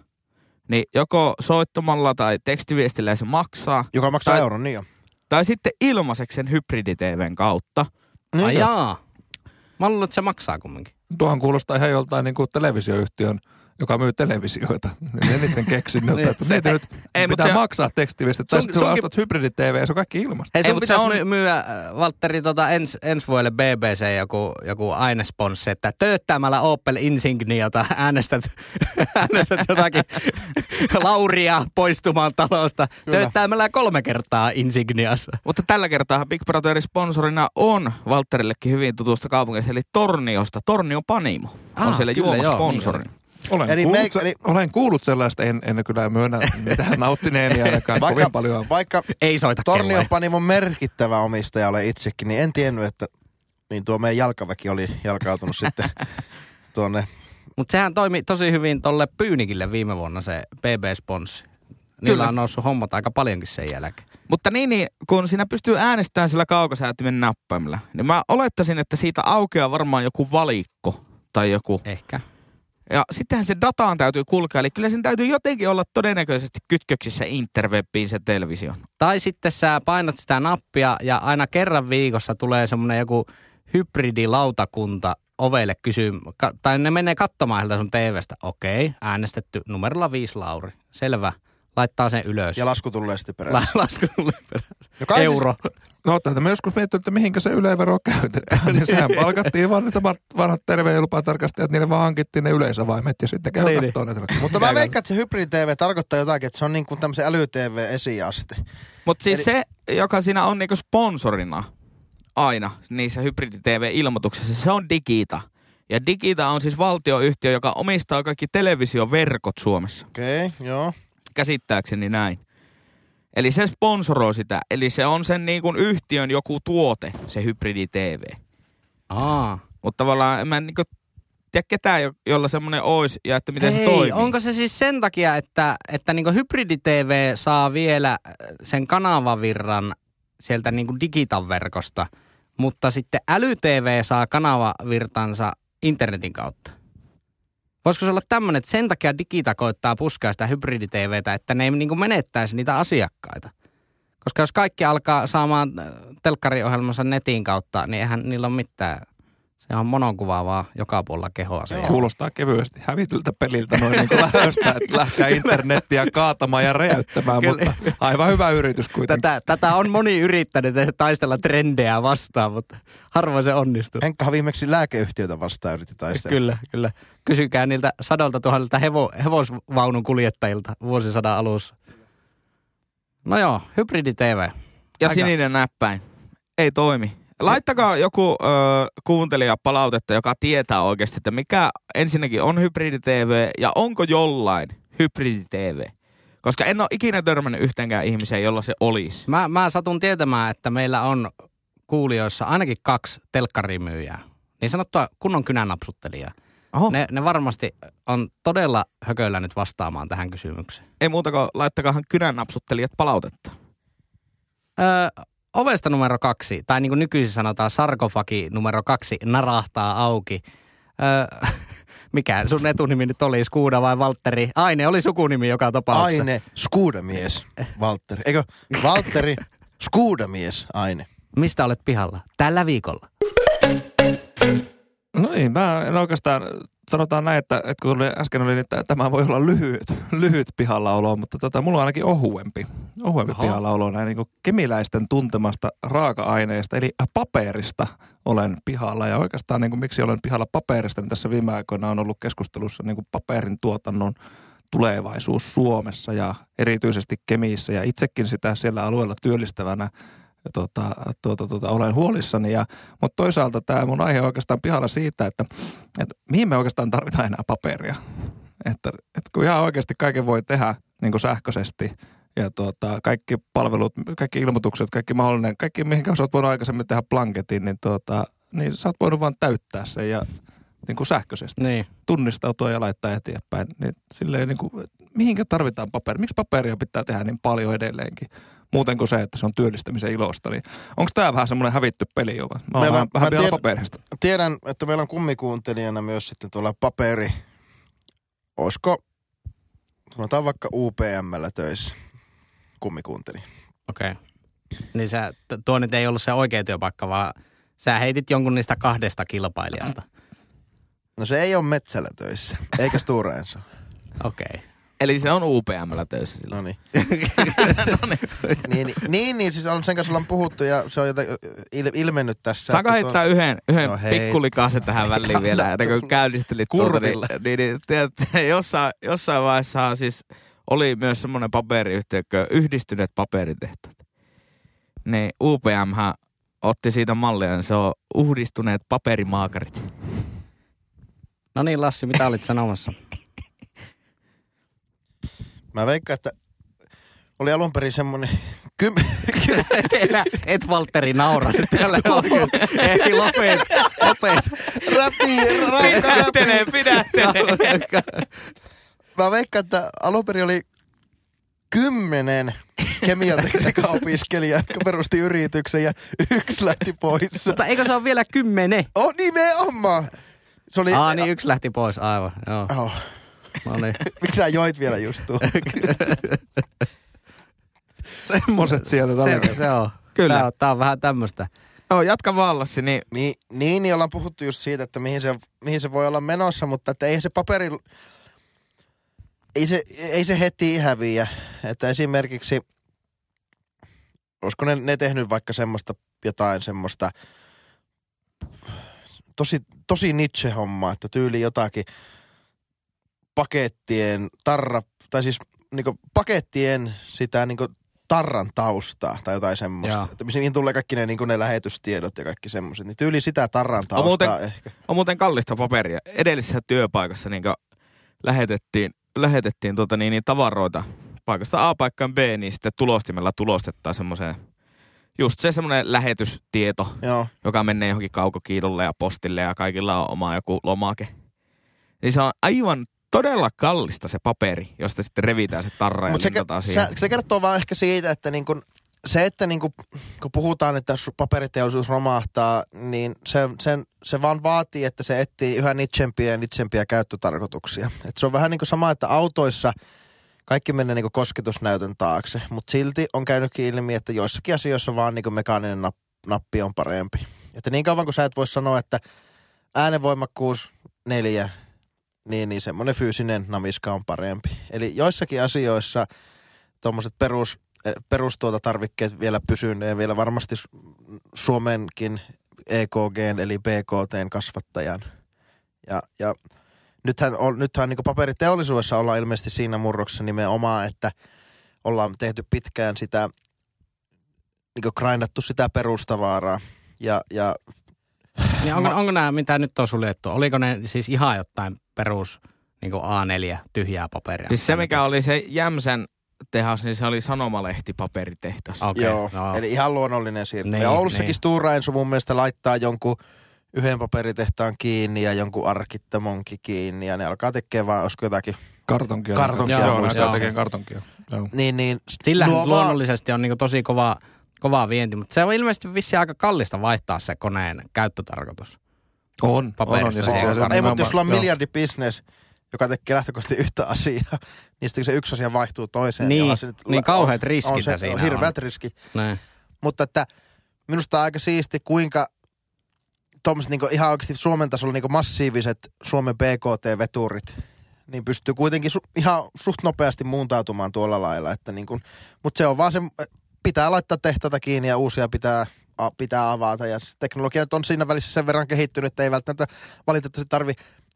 niin joko soittamalla tai tekstiviestillä se maksaa, Joka maksaa Tai- euron, niin jo. tai sitten ilmaiseksi sen hybridi-TVn kautta. Niin Ai jaa. Mä luulen, että se maksaa kumminkin. Tuohan kuulostaa ihan joltain niin kuin televisioyhtiön, joka myy televisioita. Niin ne niiden keksinnöltä. Niin. että mieti nyt, Ei, pitää se- maksaa tekstiviestit. Tai sitten ostat hybridi-TV ja se on kaikki ilmasta. Ei, sun mut se pitäisi on- my- myyä, äh, Valtteri, tota ens, ensi vuodelle BBC joku, joku ainesponssi, että tööttämällä Opel Insigniota äänestät, äänestät jotakin Lauria poistumaan talosta. Kyllä. Tööttämällä kolme kertaa Insigniassa. Mutta tällä kertaa Big Brotherin sponsorina on Valtterillekin hyvin tutusta kaupungista, eli Torniosta. Tornion Panimo on Ah, siellä kyllä, juomassa joo, sponsorina. Olen, Eli kuullut, me- eli- olen kuullut sellaista, en, en kyllä myönnä mitään nauttineeni ainakaan Vaikka, kovin paljon. vaikka Ei soita kelloja. Tornion Panimon merkittävä omistaja olen itsekin, niin en tiennyt, että niin tuo meidän jalkaväki oli jalkautunut sitten tuonne. Mutta sehän toimi tosi hyvin tolle Pyynikille viime vuonna se BB-sponssi. Niillä Kyllä. on noussut hommat aika paljonkin sen jälkeen. Mutta niin, niin, kun siinä pystyy äänestämään sillä kaukosäätimen nappaimella, niin mä olettaisin, että siitä aukeaa varmaan joku valikko tai joku. Ehkä. Ja sittenhän se dataan täytyy kulkea, eli kyllä sen täytyy jotenkin olla todennäköisesti kytköksissä interwebbiin se televisio. Tai sitten sä painat sitä nappia ja aina kerran viikossa tulee semmoinen joku hybridilautakunta ovelle kysyy, tai ne menee katsomaan sieltä sun TVstä. Okei, äänestetty numerolla viisi Lauri. Selvä. Laittaa sen ylös. Ja lasku tulee sitten perässä. La- lasku tulee perässä. Joka ei Euro. No, tätä me joskus miettinyt, että mihinkä se ylevero käytetään. niin sehän palkattiin vaan niitä vanhat terve- ja lupatarkastajat, niille vaan hankittiin ne yleisavaimet ja sitten käy Niin, niin, näitä. Mutta mä veikkaan, että se hybridi-TV tarkoittaa jotakin, että se on niin kuin tämmöisen äly-TV-esiaste. Mutta siis Eli- se, joka siinä on niinku sponsorina aina niissä hybridi-TV-ilmoituksissa, se on Digita. Ja Digita on siis valtioyhtiö, joka omistaa kaikki televisioverkot Suomessa. Okei, okay, joo. Käsittääkseni näin. Eli se sponsoroi sitä. Eli se on sen niin kuin yhtiön joku tuote, se hybridi-TV. Aa. Mutta tavallaan en mä niin kuin tiedä ketään, jo- jolla semmoinen olisi ja että miten Ei, se toimii. onko se siis sen takia, että, että niinku hybridi-TV saa vielä äh, sen kanavavirran sieltä niinku digitan verkosta, mutta sitten äly-TV saa kanavavirtansa internetin kautta? Voisiko se olla tämmöinen, että sen takia digita koittaa puskea sitä hybridi-TVtä, että ne ei niinku menettäisi niitä asiakkaita? Koska jos kaikki alkaa saamaan äh, telkkariohjelmansa netin kautta, niin eihän niillä ole mitään Se on monokuva vaan joka puolella kehoa. Se Kuulostaa kevyesti hävityltä peliltä noin niin kuin lähdöstä, että lähtee internettiä kaatamaan ja räjäyttämään, Kyllä. mutta aivan hyvä yritys kuitenkin. Tätä, tätä on moni yrittänyt taistella trendejä vastaan, mutta harvoin se onnistuu. Henkkahan viimeksi lääkeyhtiötä vastaan yritti taistella. Kyllä, kyllä. Kysykää niiltä sadolta tuhannelta hevo, hevosvaunun kuljettajilta vuosisadan alussa. No joo, hybridi TV. Ja Aika- sininen näppäin. Ei toimi. Laittakaa joku ö, kuuntelija palautetta, joka tietää oikeasti, että mikä ensinnäkin on hybridi-TV ja onko jollain hybridi-TV. Koska en ole ikinä törmännyt yhteenkään ihmiseen, jolla se olisi. Mä, mä satun tietämään, että meillä on kuulijoissa ainakin kaksi telkkarimyyjää. Niin sanottua kunnon kynänapsuttelijaa. Oho. Ne, ne varmasti on todella hököillä nyt vastaamaan tähän kysymykseen. Ei muuta kuin laittakaahan kynänapsuttelijat palautetta. Öö, ovesta numero kaksi, tai niin kuin nykyisin sanotaan sarkofagi numero kaksi, narahtaa auki. Öö, mikä sun etunimi nyt oli, Skuuda vai Valtteri? Aine oli sukunimi joka tapauksessa. Aine, skuudamies, Valtteri. Eikö, Valtteri, skuudamies, Aine. Mistä olet pihalla? Tällä viikolla. No niin, mä en oikeastaan, sanotaan näin, että, että kun tuli, äsken oli, että tämä voi olla lyhyt, lyhyt pihallaolo, mutta tota, mulla on ainakin ohuempi, ohuempi Oho. pihallaolo näin niin kuin kemiläisten tuntemasta raaka-aineesta, eli paperista olen pihalla. Ja oikeastaan niin kuin, miksi olen pihalla paperista, niin tässä viime aikoina on ollut keskustelussa niin kuin paperin tuotannon tulevaisuus Suomessa ja erityisesti Kemiissä ja itsekin sitä siellä alueella työllistävänä tota, tuota, tuota, olen huolissani. Ja, mutta toisaalta tämä mun aihe on oikeastaan pihalla siitä, että, että mihin me oikeastaan tarvitaan enää paperia. Että, että kun ihan oikeasti kaiken voi tehdä niin kuin sähköisesti ja tuota, kaikki palvelut, kaikki ilmoitukset, kaikki mahdollinen, kaikki mihin sä oot voinut aikaisemmin tehdä blanketin, niin, tuota, niin sä oot voinut vaan täyttää sen ja niin kuin sähköisesti Niin. tunnistautua ja laittaa eteenpäin. Niin silleen niin kuin, mihinkä tarvitaan paperi? Miksi paperia pitää tehdä niin paljon edelleenkin? Muuten kuin se, että se on työllistämisen ilosta. Niin onko tämä vähän semmoinen hävitty peli jo? vai? Mä oon Meillä vähän, on- vähän mä vielä tiedän- paperista. Tiedän, että meillä on kummikuuntelijana myös sitten tuolla paperi. Olisiko, sanotaan vaikka UPMllä töissä, kummikuunteli. Okei. Okay. Niin sä, tuo nyt ei ollut se oikea työpaikka, vaan sä heitit jonkun niistä kahdesta kilpailijasta. No se ei ole metsällä töissä, eikä Stora Enso. Okei. Okay. Eli se on UPMllä töissä silloin. No niin. niin, niin, niin, siis on sen kanssa ollaan puhuttu ja se on jotain il, ilmennyt tässä. Saanko heittää yhden, yhden No no hei. pikkulikasen tähän väliin vielä, että kun käynnistelit tuota, niin, niin, niin tiedät, jossain, jossain vaiheessa siis oli myös semmoinen paperiyhtiö, yhdistyneet paperitehtaat. Niin UPM otti siitä mallia, niin se on uhdistuneet paperimaakarit. No niin Lassi, mitä olit sanomassa? Mä veikkaan, että oli alun perin semmonen kym, Enää et Valtteri naura nyt tällä oikein. Ei lopet, lopet. räpi, Pidättelee, pidättelee. Mä veikkaan, että alun perin oli kymmenen kemiatekniikan opiskelijaa, jotka perusti yrityksen ja yksi lähti pois. Mutta eikö se ole vielä kymmenen? Oh, nimenomaan! Se oli... Aa niin, yksi lähti pois, aivan. Joo, Oh, no niin. miksi sä joit vielä just tuo? Semmoiset sieltä Se, se on. Kyllä. Tää on, tää on vähän tämmöistä. Joo, jatka vallassi, niin Niin, niin, niin ollaan puhuttu just siitä, että mihin se, mihin se voi olla menossa, mutta että ei se paperi, ei se, ei se heti häviä. Että esimerkiksi, olisiko ne, ne tehnyt vaikka semmoista jotain semmoista tosi, tosi Nietzsche-hommaa, että tyyli jotakin pakettien tarra, tai siis niinku pakettien sitä niinku tarran taustaa tai jotain semmoista. Joo. Että mihin tulee kaikki ne, niinku ne lähetystiedot ja kaikki semmoiset. Niin tyyli sitä tarran taustaa muuten- ehkä. on muuten kallista paperia. Edellisessä työpaikassa niin lähetettiin, lähetettiin tuota niin, niin tavaroita paikasta A paikkaan B, niin sitten tulostimella tulostettaan semmoiseen, just se semmoinen lähetystieto, Joo. joka menee johonkin kaukokiidolle ja postille ja kaikilla on oma joku lomake. Niin se on aivan todella kallista se paperi, josta sitten revitään se tarra ja Mutta se, se, se kertoo vaan ehkä siitä, että niin kun, se, että niin kun, kun puhutaan, että su- paperiteollisuus romahtaa, niin se, sen, se vaan vaatii, että se etsii yhä nitsempiä ja nitsempiä käyttötarkoituksia. Et se on vähän niin kuin sama, että autoissa kaikki menee niin kosketusnäytön taakse, mutta silti on käynytkin ilmi, että joissakin asioissa vaan niin mekaaninen nap, nappi on parempi. Että niin kauan kuin sä et voi sanoa, että äänenvoimakkuus neljä, niin, niin semmoinen fyysinen namiska on parempi. Eli joissakin asioissa tuommoiset perus, eh, perustuota tarvikkeet vielä pysyneen, vielä varmasti Su- Suomenkin EKG eli BKT kasvattajan. Ja, ja nythän, on, nythän niin paperiteollisuudessa ollaan ilmeisesti siinä murroksessa nimenomaan, että ollaan tehty pitkään sitä, niin grindattu sitä perustavaraa. Ja, ja Niin onko, onko nämä, mitä nyt on suljettu, oliko ne siis ihan jotain perus niin A4 tyhjää paperia? Siis se, mikä oli se Jämsän tehas, niin se oli sanomalehtipaperitehdas. Okei, Joo, no. eli ihan luonnollinen siirtymä. Niin, ja Oulussakin niin. Stora Enso mun mielestä laittaa jonkun yhden paperitehtaan kiinni ja jonkun arkittamonkin kiinni ja ne alkaa tekemään vaan, olisiko jotakin. Kartonkia. Kartonkia Joo, näitä Joo. tekee kartonkia. Joo. Niin, niin Sillähän luo luonnollisesti on niin tosi kova, kova vienti, mutta se on ilmeisesti vissi aika kallista vaihtaa se koneen käyttötarkoitus. On, on, on. Se- on. se Ei, mutta jos sulla on miljardibisnes, joka tekee lähtökohtaisesti yhtä asiaa, niin sitten kun se yksi asia vaihtuu toiseen. Niin, se nyt niin kauheat on, riskit on se, siinä on on. hirveät riskit. Näin. Mutta että minusta on aika siisti, kuinka tuommoiset niin ihan oikeasti Suomen tasolla niin massiiviset Suomen BKT-veturit, niin pystyy kuitenkin su- ihan suht nopeasti muuntautumaan tuolla lailla. Että niin kuin, mutta se on vaan se, pitää laittaa tehtaita kiinni ja uusia pitää, pitää avata. Ja teknologia nyt on siinä välissä sen verran kehittynyt, että ei välttämättä valitettavasti tarvi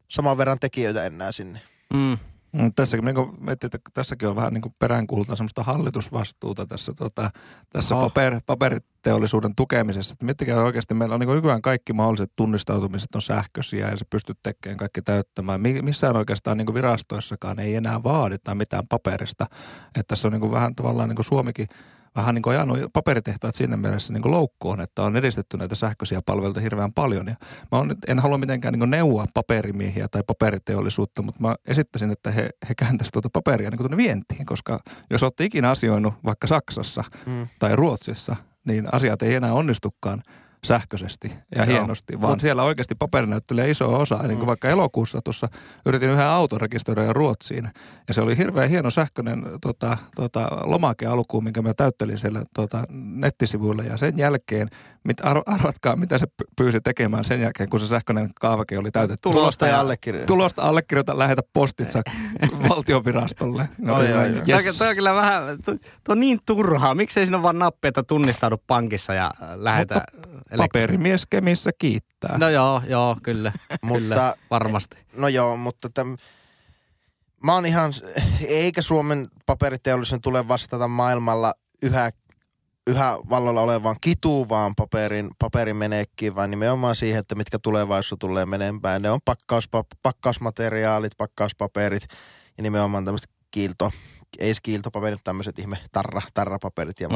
saman verran tekijöitä enää sinne. Mm. Mm, Tässäkin, niin kuin, miettii, että tässäkin on vähän niin kuin peräänkuulta semmoista hallitusvastuuta tässä, tota, tässä Oho. paper, paperiteollisuuden tukemisessa. Että miettikää oikeasti, meillä on niin nykyään kaikki mahdolliset tunnistautumiset on sähköisiä ja se pystyt tekemään kaikki täyttämään. Mi- Missään oikeastaan niin virastoissakaan ei enää vaadita mitään paperista. Että tässä on niin vähän tavallaan niin Suomikin vähän niin kuin ajanut paperitehtaat siinä mielessä niin kuin loukkoon, että on edistetty näitä sähköisiä palveluita hirveän paljon. Ja mä on, en halua mitenkään niin neuvoa paperimiehiä tai paperiteollisuutta, mutta mä esittäisin, että he, he kääntäisivät tuota paperia niin kuin tuonne vientiin, koska jos olette ikinä asioinut vaikka Saksassa Mm. tai Ruotsissa, niin asiat ei enää onnistukaan sähköisesti ja Joo. hienosti, vaan Mut- siellä oikeasti paperi näyttelee iso osa. Niin kuin Mm. vaikka elokuussa tuossa yritin yhden auton rekisteröidä Ruotsiin ja se oli hirveän hieno sähköinen tota, tota, lomake alkuun, minkä mä täyttelin siellä tota, nettisivuilla ja sen jälkeen, mit, arv, arvatkaa mitä se py- pyysi tekemään sen jälkeen, kun se sähköinen kaavake oli täytetty. Tulosta ja allekirjoita. Tulosta allekirjoita, lähetä postitsa valtiovirastolle. No, Oi, oi, oi. Yes. Toi, toi on kyllä vähän, toi, toi on niin turhaa. Miksei siinä ole vaan nappi, että tunnistaudu pankissa ja äh, lähetä. elek- Paperimies Kemissä kiittää. No joo, joo, kyllä. Mutta kyllä, varmasti. No joo, mutta täm, mä oon ihan, eikä Suomen paperiteollisuuden tule vastata maailmalla yhä, yhä vallalla olevaan kituvaan paperin, paperin menekkiin, vaan nimenomaan siihen, että mitkä tulevaisuus tulee menemään. Ne on pakkauspa, pakkausmateriaalit, pakkauspaperit ja nimenomaan tämmöiset kiilto, ei kiiltopaperit, tämmöiset ihme tarra, tarrapaperit ja Mm.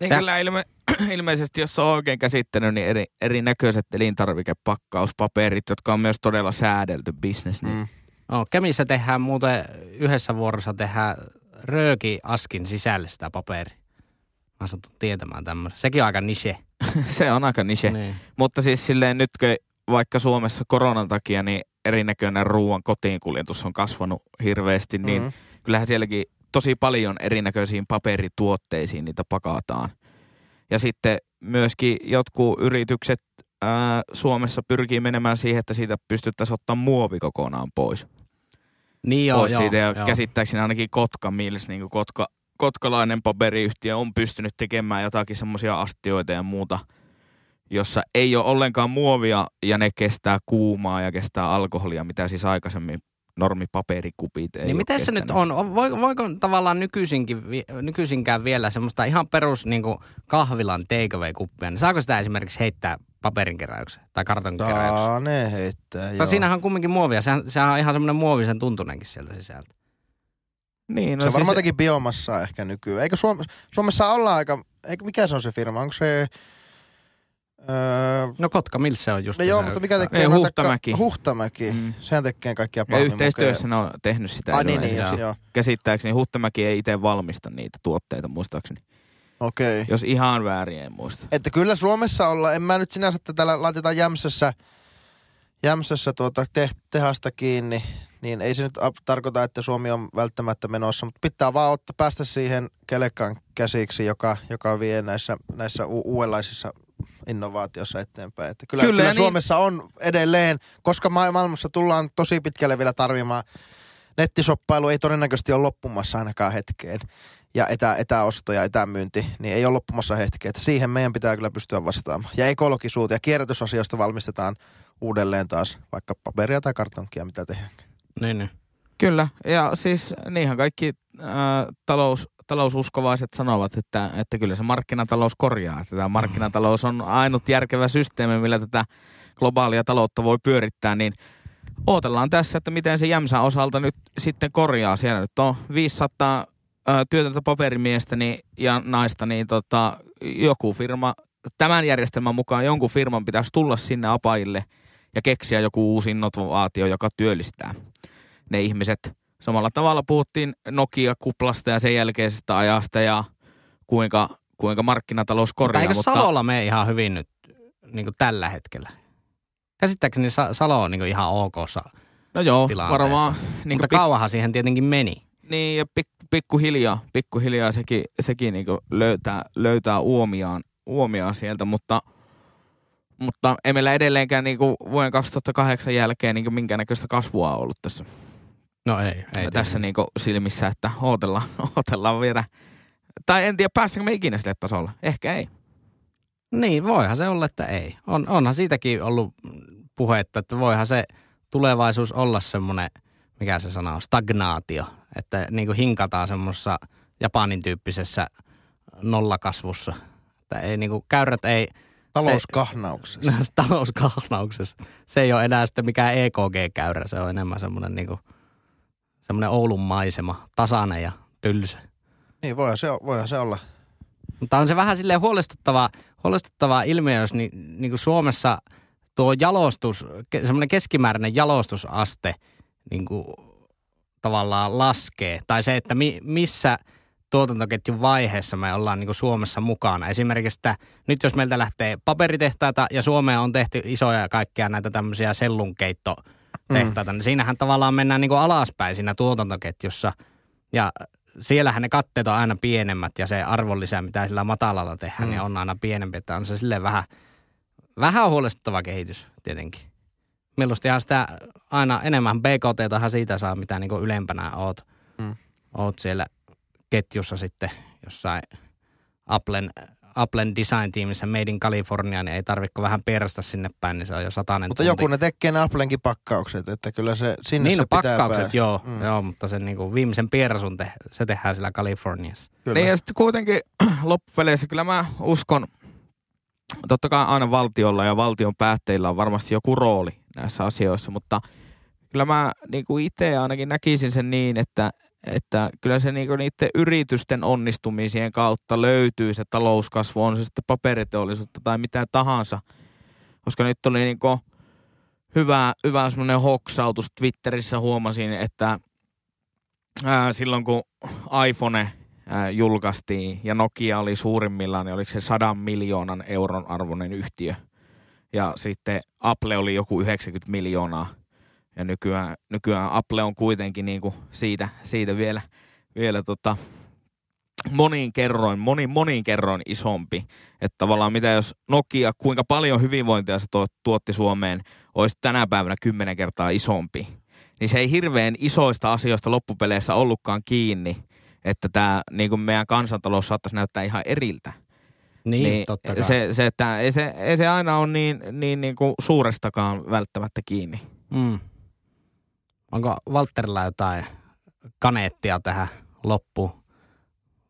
Niin Ja- kyllä ilme, ilmeisesti, jos on oikein käsittänyt, niin eri, erinäköiset elintarvikepakkauuspaperit, jotka on myös todella säädelty bisnes. Niin Mm. No, Kemissä tehdään muuten, yhdessä vuorossa tehdään rööki askin sisälle sitä paperia. Mä oon sattu tietämään tämmöisen. Sekin on aika niche. se on aika niche. Niin. Mutta siis silleen nytkö vaikka Suomessa koronan takia, niin erinäköinen ruoan kotiinkuljetus on kasvanut hirveästi, niin Mm. kyllähän sielläkin tosi paljon erinäköisiin paperituotteisiin niitä pakataan. Ja sitten myöskin jotkut yritykset ää, Suomessa pyrkii menemään siihen, että siitä pystyttäisiin ottaa muovi kokonaan pois. Niin joo, pois joo, siitä. Ja joo. käsittääkseni ainakin Kotka Mills, niin kuin Kotka, kotkalainen paperiyhtiö on pystynyt tekemään jotakin semmoisia astioita ja muuta, jossa ei ole ollenkaan muovia ja ne kestää kuumaa ja kestää alkoholia, mitä siis aikaisemmin normipaperikupit ei Niin miten se nyt on? voiko, voiko tavallaan nykyisinkin, nykyisinkään vielä semmoista ihan perus niin kuin kahvilan takeaway-kuppia, niin saako sitä esimerkiksi heittää paperinkeräykseen tai kartonkeräykseen? Saa ne heittää, No joo. siinähän on kumminkin muovia. Sehän, sehän on ihan semmoinen muovisen tuntunenkin sieltä sisältä. Niin, no se on siis, varmaan jotenkin biomassaa ehkä nykyään. Eikö Suom- Suomessa olla aika, eikö, mikä se on se firma? Onko se... Öö, No Kotka Mills se on just no joo, mutta mikä tekee Ei, noita Huhtamäki. Ka- Huhtamäki. Mm. Sehän tekee kaikkia ja pahvimukkeja. yhteistyössä ne on tehnyt sitä. Ai niin, niin, Joo. just, joo. Käsittääkseni Huhtamäki ei itse valmista niitä tuotteita muistaakseni. Okei. Okay. Jos ihan väärin en muista. Että kyllä Suomessa olla, en mä nyt sinänsä, että täällä laitetaan Jämsässä, Jämsässä tuota te, tehasta kiinni, niin ei se nyt tarkoita, että Suomi on välttämättä menossa, mutta pitää vaan ottaa, päästä siihen kelekkaan käsiksi, joka, joka vie näissä, näissä u- uudenlaisissa innovaatiossa eteenpäin. Että kyllä, Kyllä, kyllä, niin- Suomessa on edelleen, koska ma- maailmassa tullaan tosi pitkälle vielä tarvimaan, nettisoppailu ei todennäköisesti ole loppumassa ainakaan hetkeen. Ja etä, etäosto ja etämyynti, niin ei ole loppumassa hetkeen. Että siihen meidän pitää kyllä pystyä vastaamaan. Ja ekologisuutta ja kierrätysasioista valmistetaan uudelleen taas vaikka paperia tai kartonkia, mitä tehdään. Niin, niin. Kyllä, ja siis niinhän kaikki ää, talous, taloususkovaiset sanovat, että, että kyllä se markkinatalous korjaa. Että tämä markkinatalous on ainut järkevä systeemi, millä tätä globaalia taloutta voi pyörittää, niin ootellaan tässä, että miten se Jämsän osalta nyt sitten korjaa. Siellä nyt on 500 ää, työtöntä paperimiestä niin, ja naista, niin tota, joku firma, tämän järjestelmän mukaan jonkun firman pitäisi tulla sinne apaille ja keksiä joku uusi innovaatio, joka työllistää ne ihmiset. Samalla tavalla puhuttiin Nokia-kuplasta ja sen jälkeisestä ajasta ja kuinka, kuinka markkinatalous Mutta korjaa. eikö Salolla mene ihan hyvin nyt niin tällä hetkellä? Käsittääkseni Sa- Salo on niin ihan okossa, no joo, varmaan. niin mutta pik, kauahan siihen tietenkin meni. niin ja pik, pikkuhiljaa, pikkuhiljaa sekin, sekin niin löytää, löytää uomiaan, uomiaan sieltä, mutta, mutta ei meillä edelleenkään niin vuoden 2008 jälkeen niin minkäännäköistä kasvua ollut tässä. No ei, ei tässä niinku silmissä, että odotellaan, odotellaan vielä. Tai en tiedä, päästäänkö me ikinä sille tasolle. Ehkä ei. Niin, voihan se olla, että ei. On, onhan siitäkin ollut puhetta, että voihan se tulevaisuus olla semmoinen, mikä se sana on, stagnaatio. Että niin kuin hinkataan semmoisessa Japanin tyyppisessä nollakasvussa. Että ei niin kuin, käyrät ei, Talouskahnauksessa. talouskahnauksessa. Se ei ole enää sitten mikään EKG-käyrä, se on enemmän semmoinen niin kuin, semmoinen Oulun maisema, tasainen ja tylsä. Niin, voihan se, voihan se olla. Mutta on se vähän silleen huolestuttava, huolestuttava ilmiö, jos ni, niin kuin Suomessa tuo jalostus, semmoinen keskimääräinen jalostusaste niin kuin tavallaan laskee. Tai se, että mi, missä tuotantoketjun vaiheessa me ollaan niin kuin Suomessa mukana. Esimerkiksi, että nyt jos meiltä lähtee paperitehtaita ja Suomeen on tehty isoja kaikkia näitä tämmöisiä sellunkeittotehtaita, mm. niin siinähän tavallaan mennään niin kuin alaspäin siinä tuotantoketjussa. Ja siellähän ne katteet on aina pienemmät ja se arvonlisä, mitä sillä matalalla tehdään, mm. niin on aina pienempi. Että on se silleen vähän, vähän huolestuttava kehitys tietenkin. Mieluustihan sitä aina enemmän BKT siitä saa, mitä niin ylempänä oot, Mm. mm. oot siellä ketjussa sitten jossain Applen, Applen design-tiimissä Made in California, niin ei tarvitse vähän pierasta sinne päin, niin se on jo satainen Mutta tunti. joku ne tekee ne Applenkin pakkaukset, että kyllä se sinne Niin, se no, pitää pakkaukset, päästä. joo, Mm. joo, mutta sen niin kuin viimeisen pierasun te, se tehdään siellä Kaliforniassa. Kyllä. Niin ja sitten kuitenkin loppupeleissä kyllä mä uskon, totta kai aina valtiolla ja valtion päättäjillä on varmasti joku rooli näissä asioissa, mutta kyllä mä niin kuin itse ainakin näkisin sen niin, että, että kyllä se niin kuin niiden yritysten onnistumisien kautta löytyy se talouskasvu, on se sitten paperiteollisuutta tai mitä tahansa. Koska nyt oli niin kuin hyvä, hyvä semmoinen hoksautus Twitterissä huomasin, että ää, silloin kun iPhone ää, julkaistiin ja Nokia oli suurimmillaan, niin oliko se sadan miljoonan euron arvoinen yhtiö. Ja sitten Apple oli joku 90 miljoonaa. Ja nykyään, nykyään Apple on kuitenkin niin kuin siitä, siitä vielä, vielä tota, monin kerroin, moni, monin kerroin isompi. Että tavallaan mitä jos Nokia, kuinka paljon hyvinvointia se tuo- tuotti Suomeen, olisi tänä päivänä kymmenen kertaa isompi. Niin se ei hirveän isoista asioista loppupeleissä ollutkaan kiinni, että tämä niin kuin meidän kansantalous saattaisi näyttää ihan eriltä. Niin, niin totta kai. se, se, että ei se, ei se aina ole niin, niin, niin kuin suurestakaan välttämättä kiinni. Mm. Onko Walterilla jotain kaneettia tähän loppuun?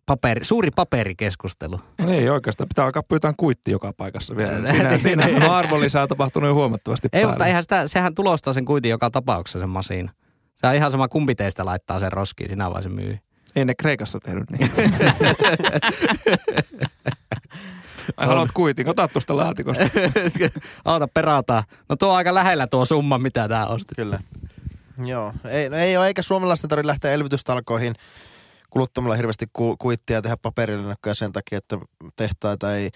Paperi, suuri paperikeskustelu. No ei oikeastaan, pitää alkaa pyytää kuitti joka paikassa vielä. Siinä, siinä on arvonlisää tapahtunut jo huomattavasti Ei, päälle. mutta eihän sitä, sehän tulostaa sen kuitin joka tapauksessa sen masiin. Se on ihan sama kumpi teistä laittaa sen roskiin, sinä vai se myy. Ei ne Kreikassa tehnyt niin. Ai haluat kuitin, ota tuosta laatikosta. Auta perata. No tuo on aika lähellä tuo summa, mitä tää osti. Kyllä. Joo. Ei, no ei ole, eikä suomalaisten tarvitse lähteä elvytystalkoihin kuluttamalla hirveästi ku, kuittia tehdä paperillinen sen takia, että tehtaita ei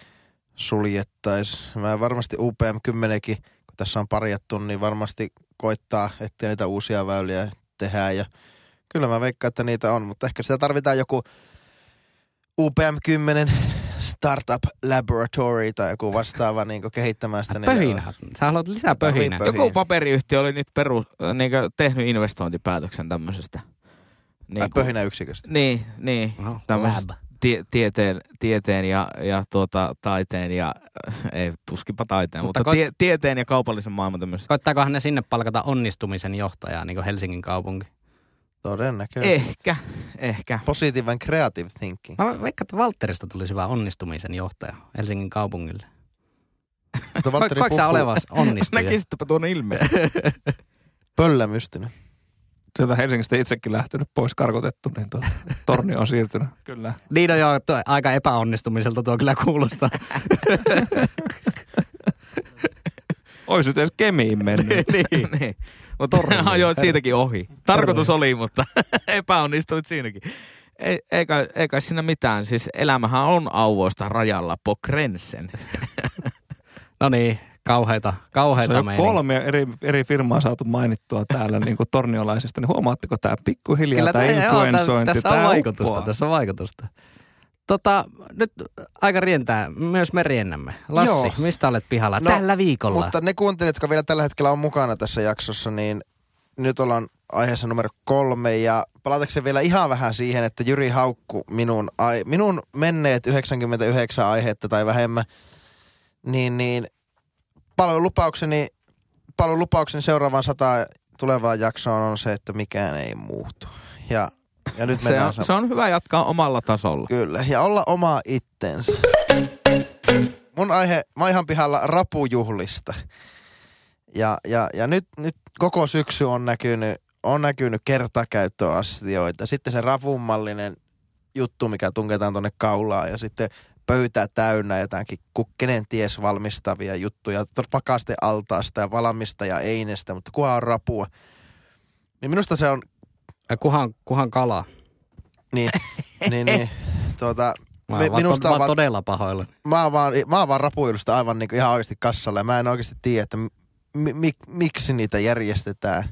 suljettaisi. Mä varmasti UPM 10 kun tässä on parjattu, niin varmasti koittaa, ettei niitä uusia väyliä tehdä. Ja kyllä mä veikkaan, että niitä on, mutta ehkä sitä tarvitaan joku UPM 10 startup laboratory tai joku vastaava niin kehittämään sitä. niin- Pöhinä. Sä haluat lisää pöhinää. Ripö. Joku paperiyhtiö oli nyt peru, niin tehnyt investointipäätöksen tämmöisestä. Niin, pöhinä yksiköstä. niin, niin No, tämmöisestä lab. tie, tieteen, tieteen ja, ja tuota, taiteen ja, ei tuskipa taiteen, Mutta mutta, koit- tie, tieteen ja kaupallisen maailman tämmöisestä. Koittaakohan ne sinne palkata onnistumisen johtajaa, niin kuin Helsingin kaupunki? Todennäköisesti. Ehkä, ehkä. Positiivinen creative thinking. Mä veikkaan, että Valtterista tulisi hyvä onnistumisen johtaja Helsingin kaupungille. Mutta Ko- Valtteri Koetko sä olevas onnistuja? Näkisittepä tuonne ilmeen. pöllämystynyt. Sieltä Helsingistä itsekin lähtenyt pois karkotettu, niin tuota, torni on siirtynyt. Kyllä. Niin no joo, tuo, aika epäonnistumiselta tuo kyllä kuulostaa. Ois nyt edes Kemiin mennyt. niin. niin. Mutta ajoit siitäkin ohi. Tarkoitus oli, mutta epäonnistuit siinäkin. Ei, ei, kai, ei kai siinä mitään. Siis elämähän on auvoista rajalla po grensen. No niin, kauheita, Se kauheita on jo meininkiä. kolme eri, eri firmaa saatu mainittua täällä niin kuin torniolaisista, niin huomaatteko tämä pikkuhiljaa, Kyllä tämä joo, influensointi, tä- tässä on vaikutusta, tässä on vaikutusta. Tota, nyt aika rientää myös me riennämme. Lassi, Joo. mistä olet pihalla? No, Tällä viikolla. Mutta ne kuuntelijat, jotka vielä tällä hetkellä on mukana tässä jaksossa, niin nyt ollaan aiheessa numero kolme ja palatakseni vielä ihan vähän siihen, että Jyri haukku minun, ai, minun menneet 99 aihetta tai vähemmän, niin, niin paljon lupaukseni, paljon lupaukseni seuraavaan sata tulevaan jaksoon on se, että mikään ei muutu. Ja, ja nyt Se on, se on hyvä jatkaa omalla tasolla. Kyllä, ja olla oma itsensä. Mun aihe, mä ihan pihalla rapujuhlista. Ja, ja, ja nyt, nyt koko syksy on näkynyt, on näkynyt kertakäyttöasioita. Sitten se rapummallinen juttu, mikä tunketaan tonne kaulaan ja sitten pöytää täynnä jotakin kukkenen ties valmistavia juttuja. Pakaste altaasta ja valmista ja einestä, mutta kuha on rapua. Niin minusta se on, Ja Kuhan, kuhan kala. niin, niin, niin tuota, Mä oon vaan, minusta to, on vaan vaan todella pahoilla. mä oon vaan, mä oon vaan rapuilusta aivan niinku ihan oikeasti kassalla ja mä en oikeasti tiedä, että mi, mi, miksi niitä järjestetään.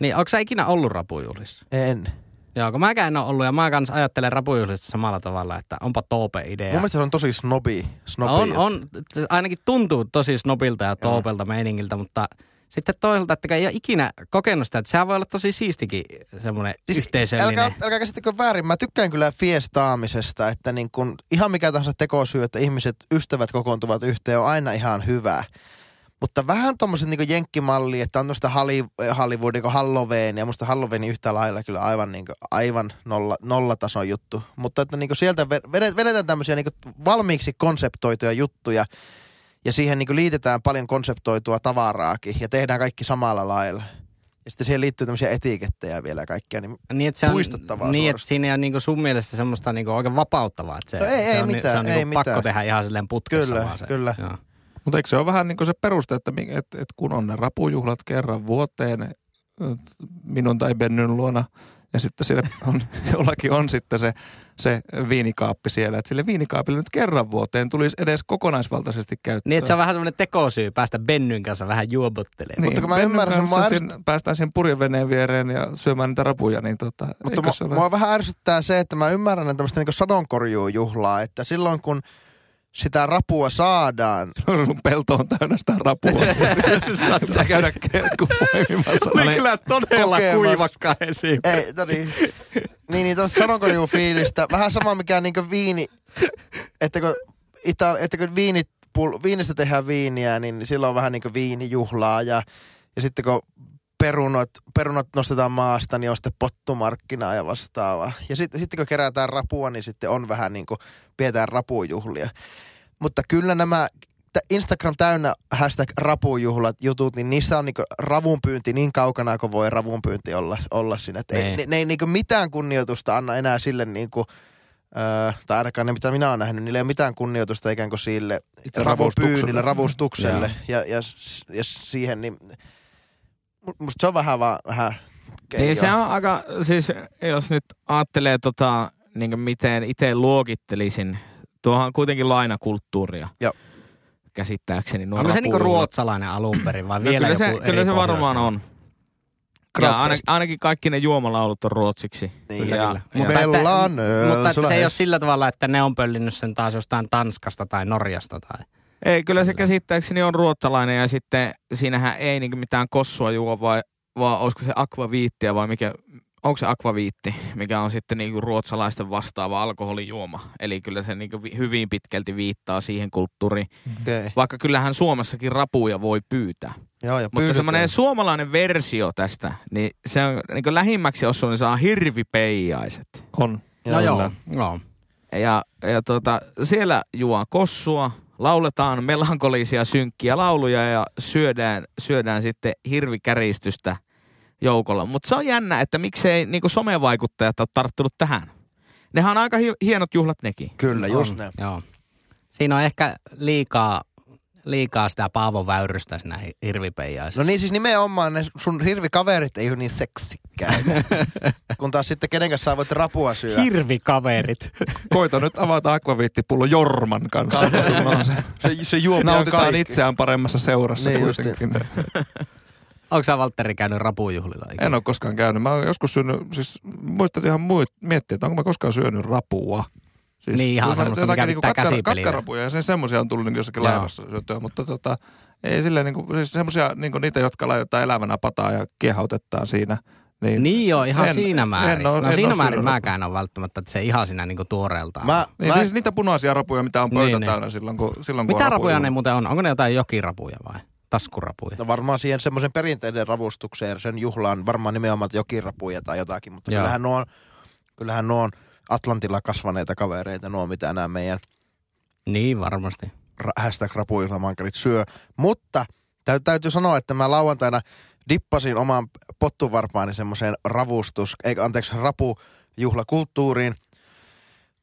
Niin, onko sä ikinä ollut rapujuhlissa? En. Joo, kun mäkään en ole ollut ja mä kans ajattelen rapujuhlista samalla tavalla, että onpa tope idea. Mun mielestä se on tosi snobi. snobi on, on, ainakin tuntuu tosi snobilta ja toopelta meiningiltä, mutta sitten toisaalta, että ei ole ikinä kokenut sitä, että sehän voi olla tosi siistikin semmoinen siis yhteisöllinen. Älkää, älkää käsittäkö väärin. Mä tykkään kyllä fiestaamisesta, että niin kun, ihan mikä tahansa tekosyy, että ihmiset, ystävät kokoontuvat yhteen, on aina ihan hyvä. Mutta vähän tommoset niin jenkkimalli, että on tuosta Hollywood, niin Halloween, ja musta Halloween yhtä lailla kyllä aivan, niin kuin, aivan nolla, nollatason juttu. Mutta että niin sieltä ve- vedetään tämmöisiä niin valmiiksi konseptoituja juttuja, ja siihen niin liitetään paljon konseptoitua tavaraakin, ja tehdään kaikki samalla lailla. Ja sitten siihen liittyy tämmöisiä etikettejä vielä ja kaikkea, niin Niin, että se on, puistattavaa niin, että siinä ei ole niinku sun mielestä semmoista niinku oikein vapauttavaa. Että se, No ei- se ei on, mitään, se on ei niinku pakko mitään. tehdä ihan silleen putkessa Kyllä, vaan se. kyllä. Joo. Mutta eikö se ole vähän niin kuin se peruste, että, mi- et, et kun on ne rapujuhlat kerran vuoteen minun tai Bennyn luona, ja sitten sille on, jollakin on sitten se, se viinikaappi siellä, että sille viinikaapille nyt kerran vuoteen tulisi edes kokonaisvaltaisesti käyttöön. Niin, että se on vähän semmoinen tekosyy päästä Bennyn kanssa vähän juobottelemaan. Mutta kun mä Bennyn ymmärrän, kanssa mua siinä, päästään siihen purjeveneen viereen ja syömään niitä rapuja, niin tota, Mutta mua, ole... mua vähän ärsyttää se, että mä ymmärrän tämmöistä niin sadonkorjuujuhlaa, että silloin kun sitä rapua saadaan, sun pelto on täynnä sitä rapua. Pitää käydä kerkku poimimassa. Oli kyllä todella kokemassa. kuivakka esiin. ei, no niin, niin, niin tuosta sadonkorjuufiilistä, vähän sama mikä niin viini, että kun, ita, että kun viinit, pul, viinistä tehdään viiniä, niin silloin on vähän niin kuin viinijuhlaa ja, ja sitten kun perunot, perunot nostetaan maasta, niin on sitten pottumarkkinaa ja vastaavaa. Ja sitten, sitten kun kerätään rapua, niin sitten on vähän niin kuin, pidetään rapujuhlia. Mutta kyllä nämä Instagram täynnä hashtag rapujuhlat jutut, niin niissä on niinku ravunpyynti niin kaukana kuin voi ravunpyynti olla, olla siinä. Et ei, Niin. ne, ne ei niinku mitään kunnioitusta anna enää sille niinku, öö, tai ainakaan ne mitä minä olen nähnyt, niillä ei ole mitään kunnioitusta ikään kuin sille ravunpyynnille, ravustukselle. ravustukselle ja, ja, ja, siihen, niin musta se on vähän vaan vähän Niin se on aika, siis jos nyt ajattelee tota, niin miten itse luokittelisin, tuohan on kuitenkin lainakulttuuria. Joo. Käsittääkseni. nuo Onko se niinku ruotsalainen alun perin vai No vielä kyllä se, joku kyllä se varmaan on. Ja aina, ainakin kaikki ne juomalaulut on ruotsiksi. Niin, ja, kyllä. ja, Mutta että- Mutta että se ei ole sillä tavalla, että ne on pöllinyt sen taas jostain Tanskasta tai Norjasta tai... Ei, kyllä se käsittääkseni on ruotsalainen ja sitten siinähän ei niinku mitään kossua juo, vai, vaan olisiko se akvaviittiä vai mikä, onko se akvaviitti, mikä on sitten niinku ruotsalaisten vastaava alkoholijuoma. Eli kyllä se niinku vi- hyvin pitkälti viittaa siihen kulttuuriin. Okei. Vaikka kyllähän Suomessakin rapuja voi pyytää. Joo, ja Mutta semmoinen suomalainen versio tästä, niin se on niinku lähimmäksi osu, niin saa hirvipeijaiset. On. No joo, joo. Ja, ja tota, siellä juo kossua, lauletaan melankolisia synkkiä lauluja ja syödään, syödään sitten hirvikäristystä joukolla. Mutta se on jännä, että miksei niinku somevaikuttajat ole tarttunut tähän. Nehän on aika hi- hienot juhlat nekin. Kyllä, just on, ne. Joo. Siinä on ehkä liikaa, liikaa sitä Paavo Väyrystä siinä hi- hirvipeijaisessa. No niin, siis nimenomaan ne sun hirvikaverit ei ole niin seksikkäitä. Kun taas sitten kenen kanssa sä voit rapua syödä. Hirvikaverit. Koita nyt avata akvaviittipullo Jorman kanssa. Se. Se, se juo pian Nautitaan kaikki. itseään paremmassa seurassa Niin niin kuitenkin. Onko sä Valtteri käynyt rapujuhlilla? ikinä? En ole koskaan käynyt. Mä oon joskus syönyt, siis muistat ihan muut, miettiä, että onko mä koskaan syönyt rapua. Siis Niin, ihan semmoista, jotakin mikä niinku pitää katkara-. Katkarapuja ja sen semmoisia on tullut niin jossakin Joo. laivassa syötyä, mutta tota, ei silleen niinku, siis semmoisia niinku niitä, jotka laitetaan elävänä pataa ja kiehautetaan siinä. Niin, Niin joo, ihan En- siinä määrin. en oo- no en siinä määrin syönyt mäkään on välttämättä, että se ihan siinä niinku tuoreeltaan. Mä, niin, mä, siis niitä punaisia rapuja, mitä on pöytä Niin, niin, niin. täynnä silloin, kun, silloin, kun Mitä on rapuja rapujuhla. ne muuten on? Onko ne jotain jokirapuja vai taskurapuja? no varmaan siihen semmoisen perinteiden ravustukseen, sen juhlaan varmaan nimenomaan jokirapuja tai jotakin, mutta Joo. kyllähän nuo, on, kyllähän nuo on Atlantilla kasvaneita kavereita, nuo mitä nämä meidän Niin varmasti. hashtag rapujuhlamankarit syö. Mutta täy- täytyy sanoa, että mä lauantaina dippasin oman pottuvarpaani semmoiseen ravustus, eikä anteeksi, rapujuhlakulttuuriin.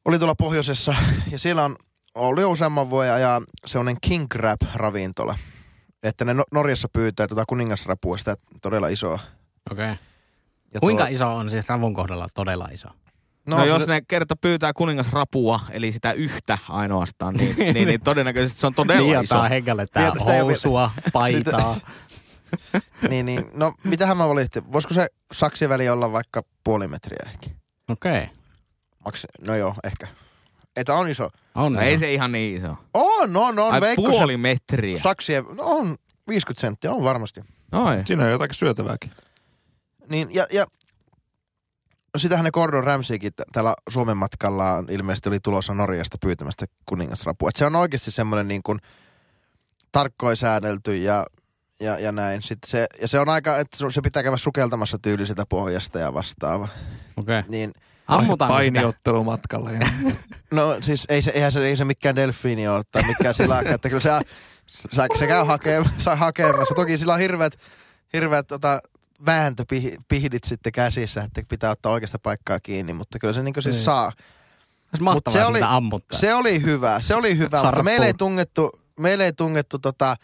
Oli tuolla pohjoisessa ja siellä on oli jo useamman vuoden ajan semmoinen king crab ravintola. Että ne no- Norjassa pyytää tuota kuningasrapua, sitä todella isoa. Okei. Okay. Ja Kuinka tuo- iso on siis ravun kohdalla todella iso? No, no jos se- ne kerta pyytää kuningasrapua, eli sitä yhtä ainoastaan, niin, niin, niin todennäköisesti se on todella niin, iso. jotain hengalle tää housua, paitaa. niin, niin, no mitähän mä valitsin? Voisiko se saksien väli olla vaikka puoli metriä ehkä? Okei. Okay. Maks, no joo, ehkä. Että on iso. On. No, ei se ihan niin iso. On, on, on. Ai Veikko se- puoli metriä. Saksien, no on 50 senttiä, on varmasti. Oi. Siinä on jotakin syötävääkin. Niin, ja, ja no sitähän ne Gordon Ramsaykin t- täällä Suomen matkalla ilmeisesti oli tulossa Norjasta pyytämästä kuningasrapua. Et se on oikeasti semmoinen niin kuin tarkkoin säädelty ja, ja, ja näin. Sitten se, ja se on aika, että se- pitää käydä sukeltamassa tyyli sitä pohjasta ja vastaava. Okei. Okay. Niin, Ammutaanko sitä? Painiottelumatkalla. Ja no siis ei se, eihän se, ei se mikään delfiini ole tai mikään silakka, että kyllä se, se, se käy hakemassa, hakemassa. Toki sillä on hirveät, hirveät tota, vääntöpihdit sitten käsissä, että pitää ottaa oikeasta paikkaa kiinni, mutta kyllä se niin siis Niin. saa. Olisi mahtavaa Mut se oli- ammuttaa. Se oli hyvä, se oli hyvä, mutta Harppuun. meille ei tungettu, meille ei tungettu tota,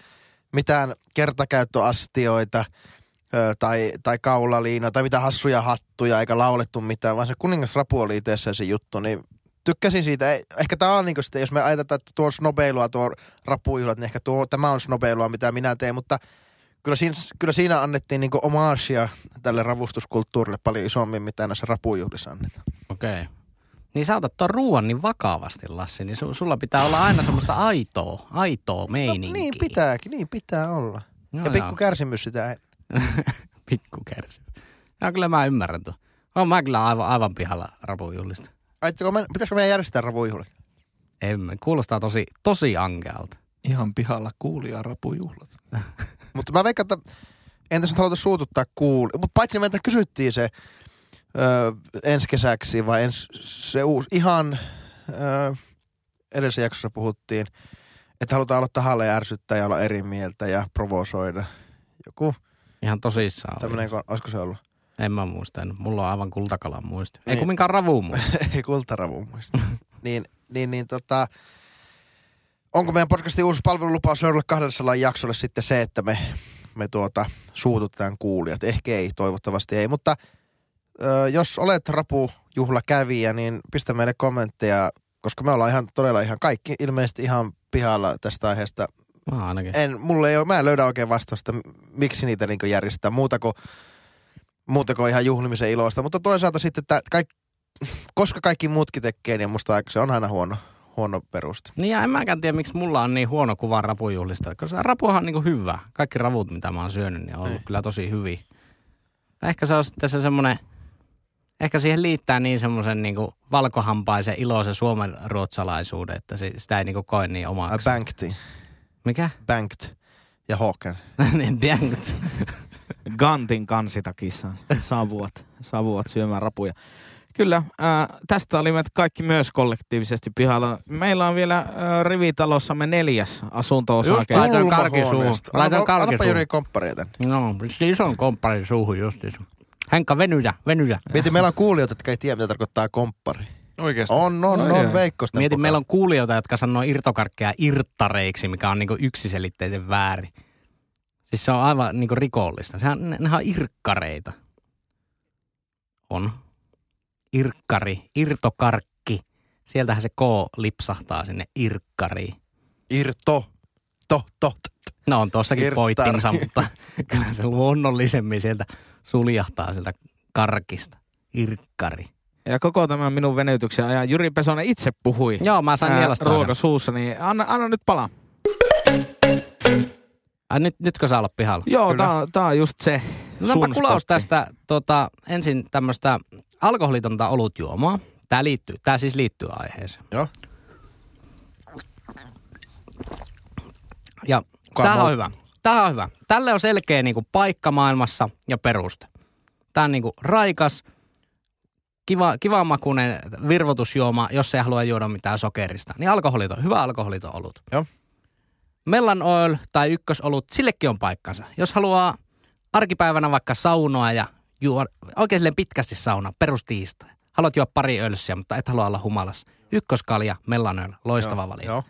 mitään kertakäyttöastioita ö, tai, tai kaulaliinoja tai mitään hassuja hattuja eikä laulettu mitään, vaan se kuningasrapu oli itse se juttu, niin tykkäsin siitä. Ehkä tämä on niin sitten, jos me ajatellaan, että tuo on snobeilua, tuo rapujuhlat, niin ehkä tuo, tämä on snobeilua, mitä minä teen, mutta kyllä siinä, kyllä siinä annettiin niin omaasia tälle ravustuskulttuurille paljon isommin, mitä näissä rapujuhlissa annetaan. Okei. Okay. Niin sä otat tuon ruoan niin vakavasti, Lassi, niin su- sulla pitää olla aina semmoista aitoa, aitoa meininkiä. No, niin pitääkin, niin pitää olla. No ja pikku joo. kärsimys sitä pikku kärsimys. Ja kyllä mä ymmärrän tuon. On mä kyllä aivan, aivan pihalla rapujuhlista. Aitteko me, pitäisikö meidän järjestää ravujuhlat? Emme. Kuulostaa tosi, tosi ankealta. Ihan pihalla kuulija rapujuhlat. Mutta mä veikkaan, että en tässä nyt haluta suututtaa kuuli. Mutta paitsi meiltä kysyttiin se öö, ensi kesäksi vai ens, se uusi, ihan öö, edellisessä jaksossa puhuttiin, että halutaan olla tahalle ärsyttää ja olla eri mieltä ja provosoida. Joku Ihan tosissaan. oli. tämmöinen, olisiko se ollut? En mä muista. En. Mulla on aivan kultakalan muisti. Ei Niin. kumminkaan ravuun muisti. Ei kultaravu muista. niin, niin, niin tota, onko meidän podcastin uusi palvelulupaus seuraavalle 200 jaksolle sitten se, että me, me tuota, suututetaan kuulijat? Ehkä ei, toivottavasti ei, mutta ö, jos olet rapujuhla kävijä, niin pistä meille kommentteja, koska me ollaan ihan todella ihan kaikki ilmeisesti ihan pihalla tästä aiheesta. Mä ainakin. En, mulle ei ole, mä en löydä oikein vastausta, miksi niitä niin järjestetään muuta kuin muuten kuin ihan juhlimisen ilosta. Mutta toisaalta sitten, että kaik, koska kaikki muutkin tekee, niin musta aika- se on aina huono, huono peruste. Niin ja en mäkään tiedä, miksi mulla on niin huono kuva rapujuhlista. Koska rapuhan on niinku hyvä. Kaikki ravut, mitä mä oon syönyt, niin on ollut kyllä tosi hyviä. Ehkä se on sitten se semmoinen, ehkä siihen liittää niin semmoisen niinku valkohampaisen iloisen suomen ruotsalaisuuden, että se, sitä ei niinku koe niin omaksi. banked, Mikä? banked ja Hawken. niin bjängt. Gantin kansitakissa saavuvat, saavuvat syömään rapuja. Kyllä, ää, tästä olimme kaikki myös kollektiivisesti pihalla. Meillä on vielä ää, rivitalossamme neljäs asunto-osake. Just Laitoin karki suuhun. Kulmahuoneesta. Laitoin Anna- karki Annapa suuhun. Jyri kompparia tän. No, se ison kompparin suuhun justiinsa. Henkka, venyjä, venyjä. Mieti, meillä on kuulijoita, jotka ei tiedä, mitä tarkoittaa komppari. Oikeasti. On, on, Ai on, jaa. Veikko sitä Mietin, meillä on kuulijoita, jotka sanoo irtokarkkeja irttareiksi, mikä on niinku yksiselitteisen väärin. Siis se on aivan niinku rikollista. Sehän, ne, nehän on irkkareita. On. Irkkari, irtokarkki. Sieltähän se K lipsahtaa sinne irkkariin. Irto. To, to, t- t- No on tuossakin Irttari. poittinsa, mutta kyllä se luonnollisemmin sieltä suljahtaa sieltä karkista. Irkkari. Ja koko tämän minun venytyksen ajan Jyri Pesonen itse puhui. Joo, mä sain ää, nielastaa ruoka sen. suussa, niin anna, anna nyt palaa. Ai, nyt, nytkö saa olla pihalla? Joo, tää, on- tää on just se Otetaanpa sun kulaus spotti. tästä tota, ensin tämmöistä alkoholitonta olutjuomaa. Tää, liittyy, tää siis liittyy aiheeseen. Joo. Ja tämähän on hyvä. Tämähän on hyvä. Tälle on selkeä niinku paikka maailmassa ja peruste. Tää on niinku raikas, kiva, kivamakuinen virvotusjuoma, jos ei halua juoda mitään sokerista. Niin alkoholiton, hyvä alkoholiton olut. Joo. Mellan oil tai ykkösolut, sillekin on paikkansa. Jos haluaa arkipäivänä vaikka saunoa ja juo oikein silleen pitkästi sauna, perustiistai. Haluat juoda pari ölssiä, mutta et halua olla humalassa. Ykköskalja, mellan oil, loistava valinta. Joo.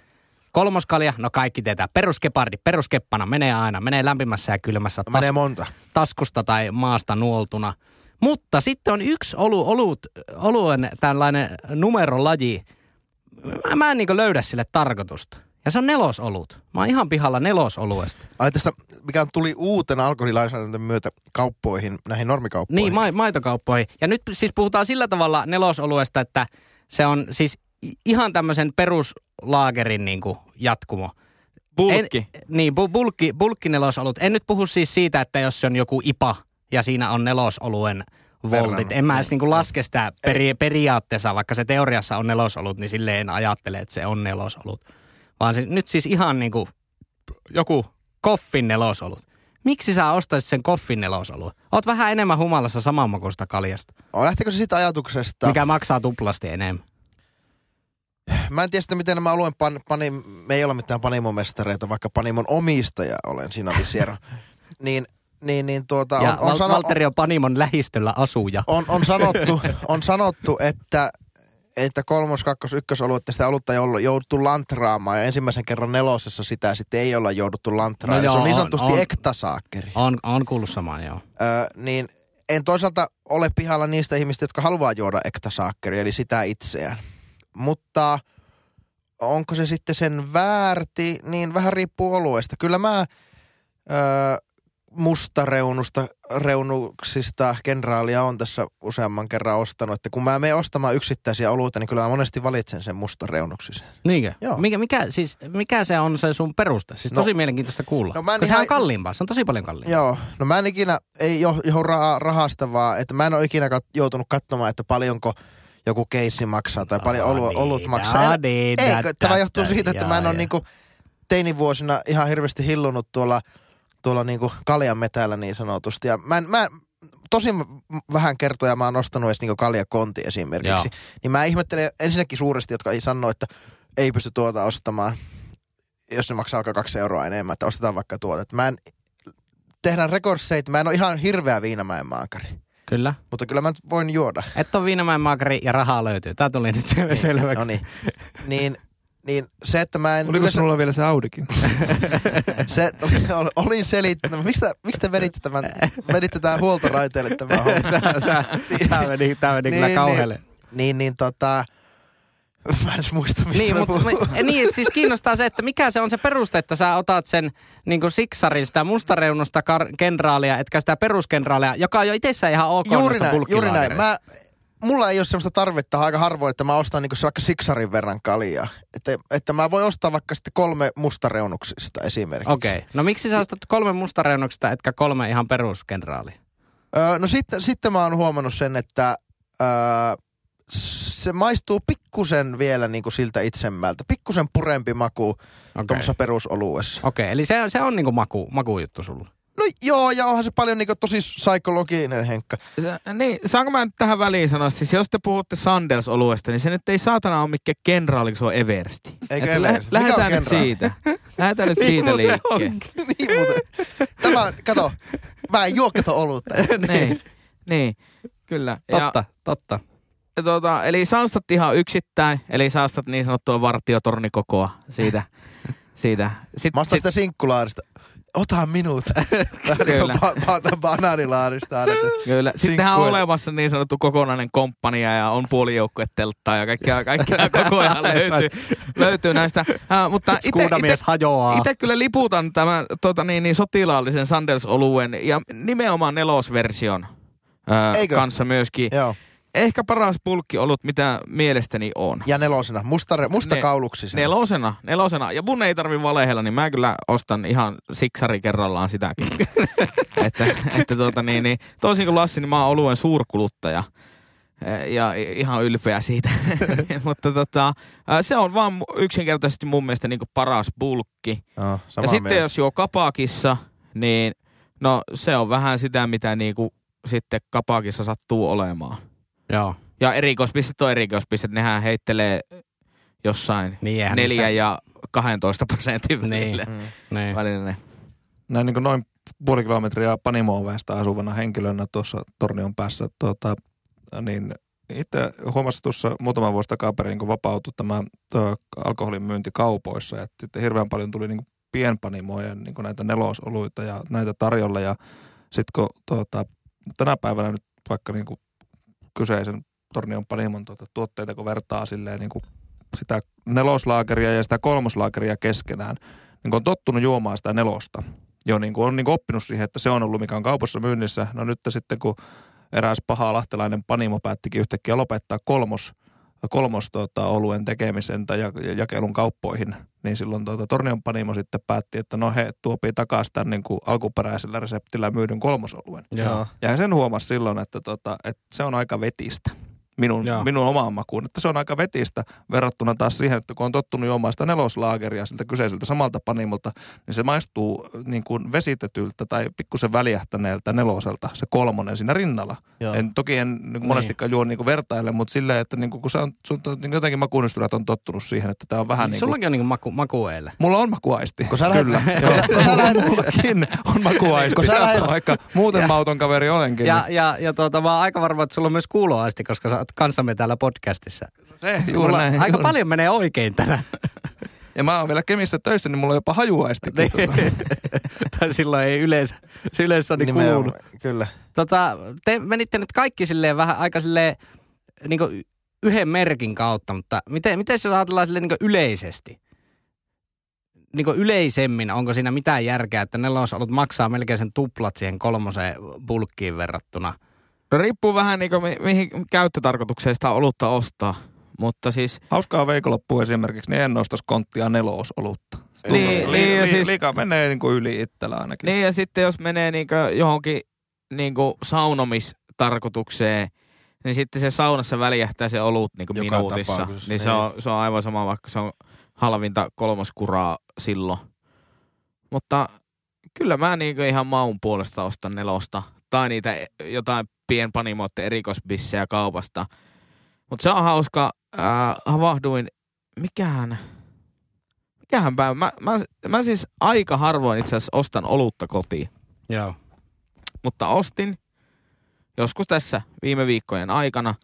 Kolmoskalja, no kaikki tietää. Peruskepardi, peruskeppana, menee aina. Menee lämpimässä ja kylmässä No, menee monta. taskusta tai maasta nuoltuna. Mutta sitten on yksi olu, olut, oluen tällainen numerolaji. Mä, mä en niin löydä sille tarkoitusta. Ja se on nelosolut. Mä oon ihan pihalla nelosoluesta. Ai tästä, mikä tuli uutena alkoholilainsäädännön myötä kauppoihin, näihin normikauppoihin. Niin, ma- maitokauppoihin. Ja nyt siis puhutaan sillä tavalla nelosoluesta, että se on siis ihan tämmöisen peruslaagerin niin kuin jatkumo. Bulkki. En, niin, bu- bulkki, bulkkinelosolut. En nyt puhu siis siitä, että jos se on joku IPA ja siinä on nelosoluen voltit. Verran. En mä edes niinku laske sitä peri- periaatteessa, vaikka se teoriassa on nelosolut, niin silleen en ajattele, että se on nelosolut. Vaan se, nyt siis ihan niinku joku koffin nelosolut. Miksi sä ostaisit sen koffin nelosoluen? Oot vähän enemmän humalassa samanmakuista kaljasta, Lähtekö se siitä ajatuksesta? mikä maksaa tuplasti enemmän. Mä en tiedä sitten, miten nämä oluen pan, pani, me ei ole mitään panimomestareita, vaikka panimon omistaja olen siinä visiero. niin, niin, niin tuota, Ja on, on, Val- sano, Valtteri on Panimon lähistöllä asuja. on, on, sanottu, on sanottu, että että kolmos, kakkos, ykkösolutta sitä olutta ei ollut jouduttu lantraamaan ja ensimmäisen kerran nelosessa sitä sitten ei olla jouduttu lantraamaan. No No se on joo, niin sanotusti on. ektasaakkeri. On, on kuullut samaan, joo. Ö, niin en toisaalta ole pihalla niistä ihmistä, jotka haluaa juoda ektasaakkeri, eli sitä itseään. Mutta onko se sitten sen väärti, niin vähän riippuu oluesta. Kyllä mä ö, mustareunusta, reunuksista kenraalia on tässä useamman kerran ostanut. Että kun mä menen ostamaan yksittäisiä oluita, niin kyllä mä monesti valitsen sen mustareunuksisen. Niinkö? Joo. Mikä, mikä, siis, mikä se on se sun peruste? Siis No- tosi mielenkiintoista kuulla. No mä en ihan- sehän on kalliimpaa. Se on tosi paljon kalliimpaa. Joo, no mä en ikinä, ei jo, johon raha, rahasta vaan, että mä en ole ikinä kat, joutunut katsomaan, että paljonko joku keissi maksaa tai paljon olu, niin, olut maksaa. Niin, Ei, tämä johtuu siitä, että mä en ole niinku teinivuosina ihan hirveästi hillunut tuolla, tuolla niinku kaljan metällä niin sanotusti. Ja mä, en, mä tosi vähän kertoja mä oon ostanut edes niinku kaljakonti esimerkiksi. Joo. Niin mä ihmettelen ensinnäkin suuresti, jotka ei sanoo, että ei pysty tuota ostamaan, jos se maksaa vaikka kaksi euroa enemmän, että ostetaan vaikka tuota. Että mä en, tehdään rekordseit, mä en ole ihan hirveä viinamäen maakari. Kyllä. Mutta kyllä mä voin juoda. Et on Viinamäen maakari ja rahaa löytyy. Tää tuli nyt sel- selväksi. No niin. niin. Niin se, että mä en... Oliko yleensä- sinulla vielä se Audikin? Se, ol- olin selittänyt. Miksi, te- miksi te veditte tämän, veditte tämän huoltoraiteelle tämän homman? tää, tää, tää meni, tää meni kyllä kauhealle. Niin, niin tota, Mä en muista, mistä Niin, mutta me, niin, siis kiinnostaa se, että mikä se on se peruste, että sä otat sen niin kuin siksarin, sitä mustareunusta kar- kenraalia, etkä sitä peruskenraalia, joka on jo itsessään ihan ok Juuri näin, juuri näin. Mä, mulla ei ole semmoista tarvetta aika harvoin, että mä ostan niinku vaikka siksarin verran kaljaa. Että, että mä voin ostaa vaikka sitten kolme mustareunuksista esimerkiksi. Okei. Okay. No miksi sä ostat kolme mustareunuksista, etkä kolme ihan peruskenraalia? Öö, no sitten, sitten mä oon huomannut sen, että öö, se maistuu pikkusen vielä niinku siltä itsemmältä. Pikkusen purempi maku okay. Okei. tuommoisessa perusoluessa. Okei, eli se, se on niinku maku, makujuttu sulla. No joo, ja onhan se paljon niinku tosi psykologinen Henkka. Se, niin, saanko mä nyt tähän väliin sanoa, siis jos te puhutte Sanders-oluesta, niin se nyt ei saatana ole mikään kenraali, kun se on Eversti. Eikö Että Eversti? Mikä on lähdetään nyt siitä. Lähdetään nyt siitä liikkeelle. niin muuten. Tämä, kato, mä en juo kato olutta. niin, niin, kyllä. Totta, totta. Ja, tota, eli saastat ihan yksittäin, eli saastat niin sanottua vartiotornikokoa siitä. siitä. Sitten, Mä ostan sitä sinkkulaarista. Ota minut. Ba- ba- banaanilaarista annettu. Kyllä. Sittenhän on olemassa niin sanottu kokonainen komppania ja on puolijoukkuetelttaa ja kaikkea, kaikkea koko ajan löytyy, löytyy näistä. Äh, mutta ite, hajoaa. Itse kyllä liputan tämän tota, niin, niin, sotilaallisen Sanders-oluen ja nimenomaan nelosversion Eikö? kanssa myöskin. Joo. Ehkä paras pulkkiolut, mitä mielestäni on. Ja nelosena. Musta, musta Ne- kauluksisena. Nelosena, nelosena. Ja mun ei tarvi valehella, niin mä kyllä ostan ihan siksari kerrallaan sitäkin. että, että tuota, niin, niin, toisin kuin Lassi, niin mä oon oluen suurkuluttaja. Eh, Ja ihan ylpeä siitä. Mutta tota, se on vaan yksinkertaisesti mun mielestä niin paras bulkki. Joo, Ja sitten mieltä. jos juo kapakissa, niin no se on vähän sitä, mitä niinku sitten kapakissa sattuu olemaan. Joo. Ja erikoispistet on erikoispistet, nehän heittelee jossain Niin, eihän neljä ja 12 prosentin Niin. välillä. Mm. Niin. välillä ne. näin niin kuin noin puoli kilometriä Panimo-ovesta asuvana henkilönä tuossa Tornion päässä, tuota, niin itse huomasin tuossa muutama vuosi takaperin, kun vapautui tämä tuo alkoholin myynti kaupoissa, että sitten hirveän paljon tuli niin kuin pienpanimoja, niin kuin näitä nelosoluita ja näitä tarjolla, ja sitten kun tuota, tänä päivänä nyt vaikka niin kuin kyseisen Tornion panimon tuota, tuotteita, kun vertaa silleen niin kuin sitä neloslaakeria ja sitä kolmoslaakeria keskenään, niin on tottunut juomaan sitä nelosta, jo niin kuin on niin kuin oppinut siihen, että se on ollut mikä on kaupassa myynnissä. No nyt sitten kun eräs paha lahtelainen panimo päättikin yhtäkkiä lopettaa kolmos, kolmos tota, oluen tekemisen tai ja- jakelun kauppoihin, niin silloin tuota, Tornion panimo sitten päätti, että no he tuopii takaisin tämän niin kuin alkuperäisellä reseptillä myydyn kolmosoluen. Joo. Ja sen huomasi silloin, että, tota, että se on aika vetistä. Minun, Joo. minun omaan makuun, että se on aika vetistä verrattuna taas siihen, että kun on tottunut juomaan sitä neloslaageria siltä kyseiseltä samalta panimolta, niin se maistuu niin kuin vesitetyltä tai pikkusen väljähtäneeltä neloselta, se kolmonen siinä rinnalla. Joo. En, toki en niin kuin monestikaan juo niin kuin vertaille, mutta silleen, että niin kuin, kun sä on, sun, niin jotenkin makuunistujat on tottunut siihen, että tämä on vähän niin kuin, Sullakin on niinku maku, makueille. Mulla on makuaisti. Kun sä lähet- Kyllä. kun Joo. sä- kun sä lähet- Mullakin on makuaisti. Kun sä lähet- Vaikka muuten Ja- mauton kaveri olenkin. Ja, ja, ja tuota, mä oon aika varma, että sulla on myös kuuloaisti, koska sä oot kanssamme täällä podcastissa. Se, juuri Mulla näin. aika juuri. paljon menee oikein tänään. Ja mä oon vielä Kemissä töissä, niin mulla on jopa hajuaistikin. Niin. Tota. tai silloin ei yleensä, se yleensä on niin kuulunut. Kyllä. Tota, te menitte nyt kaikki silleen vähän aika silleen niin yhden merkin kautta, mutta miten, miten jos ajatellaan silleen niin yleisesti? Niin yleisemmin, onko siinä mitään järkeä, että nelosolut maksaa melkein sen tuplat siihen kolmoseen bulkkiin verrattuna? No, riippuu vähän niinku mi- mihin käyttötarkoitukseen sitä olutta ostaa. Mutta siis Hauskaa veikonloppu esimerkiksi, niin en ostaisi konttia nelosolutta. Niin, li, niin, ja li, siis- liika menee niin kuin yli itsellä ainakin. Niin ja sitten jos menee niinku johonkin niinku saunomistarkoitukseen, niin sitten se saunassa väljähtää se olut niinku Joka minuutissa. tapauksessa, Niin se niin. on, se on aivan sama, vaikka se on halvinta kolmoskuraa silloin. Mutta kyllä mä niinku ihan maun puolesta ostan nelosta. Tai niitä e- jotain pienpanimoiden erikoisbissejä kaupasta. Mutta se on hauska. Äh, havahduin, mikähän, mikähän päivä. Mä, mä, mä siis aika harvoin itse asiassa ostan olutta kotiin Joo. mutta ostin joskus tässä viime viikkojen aikana,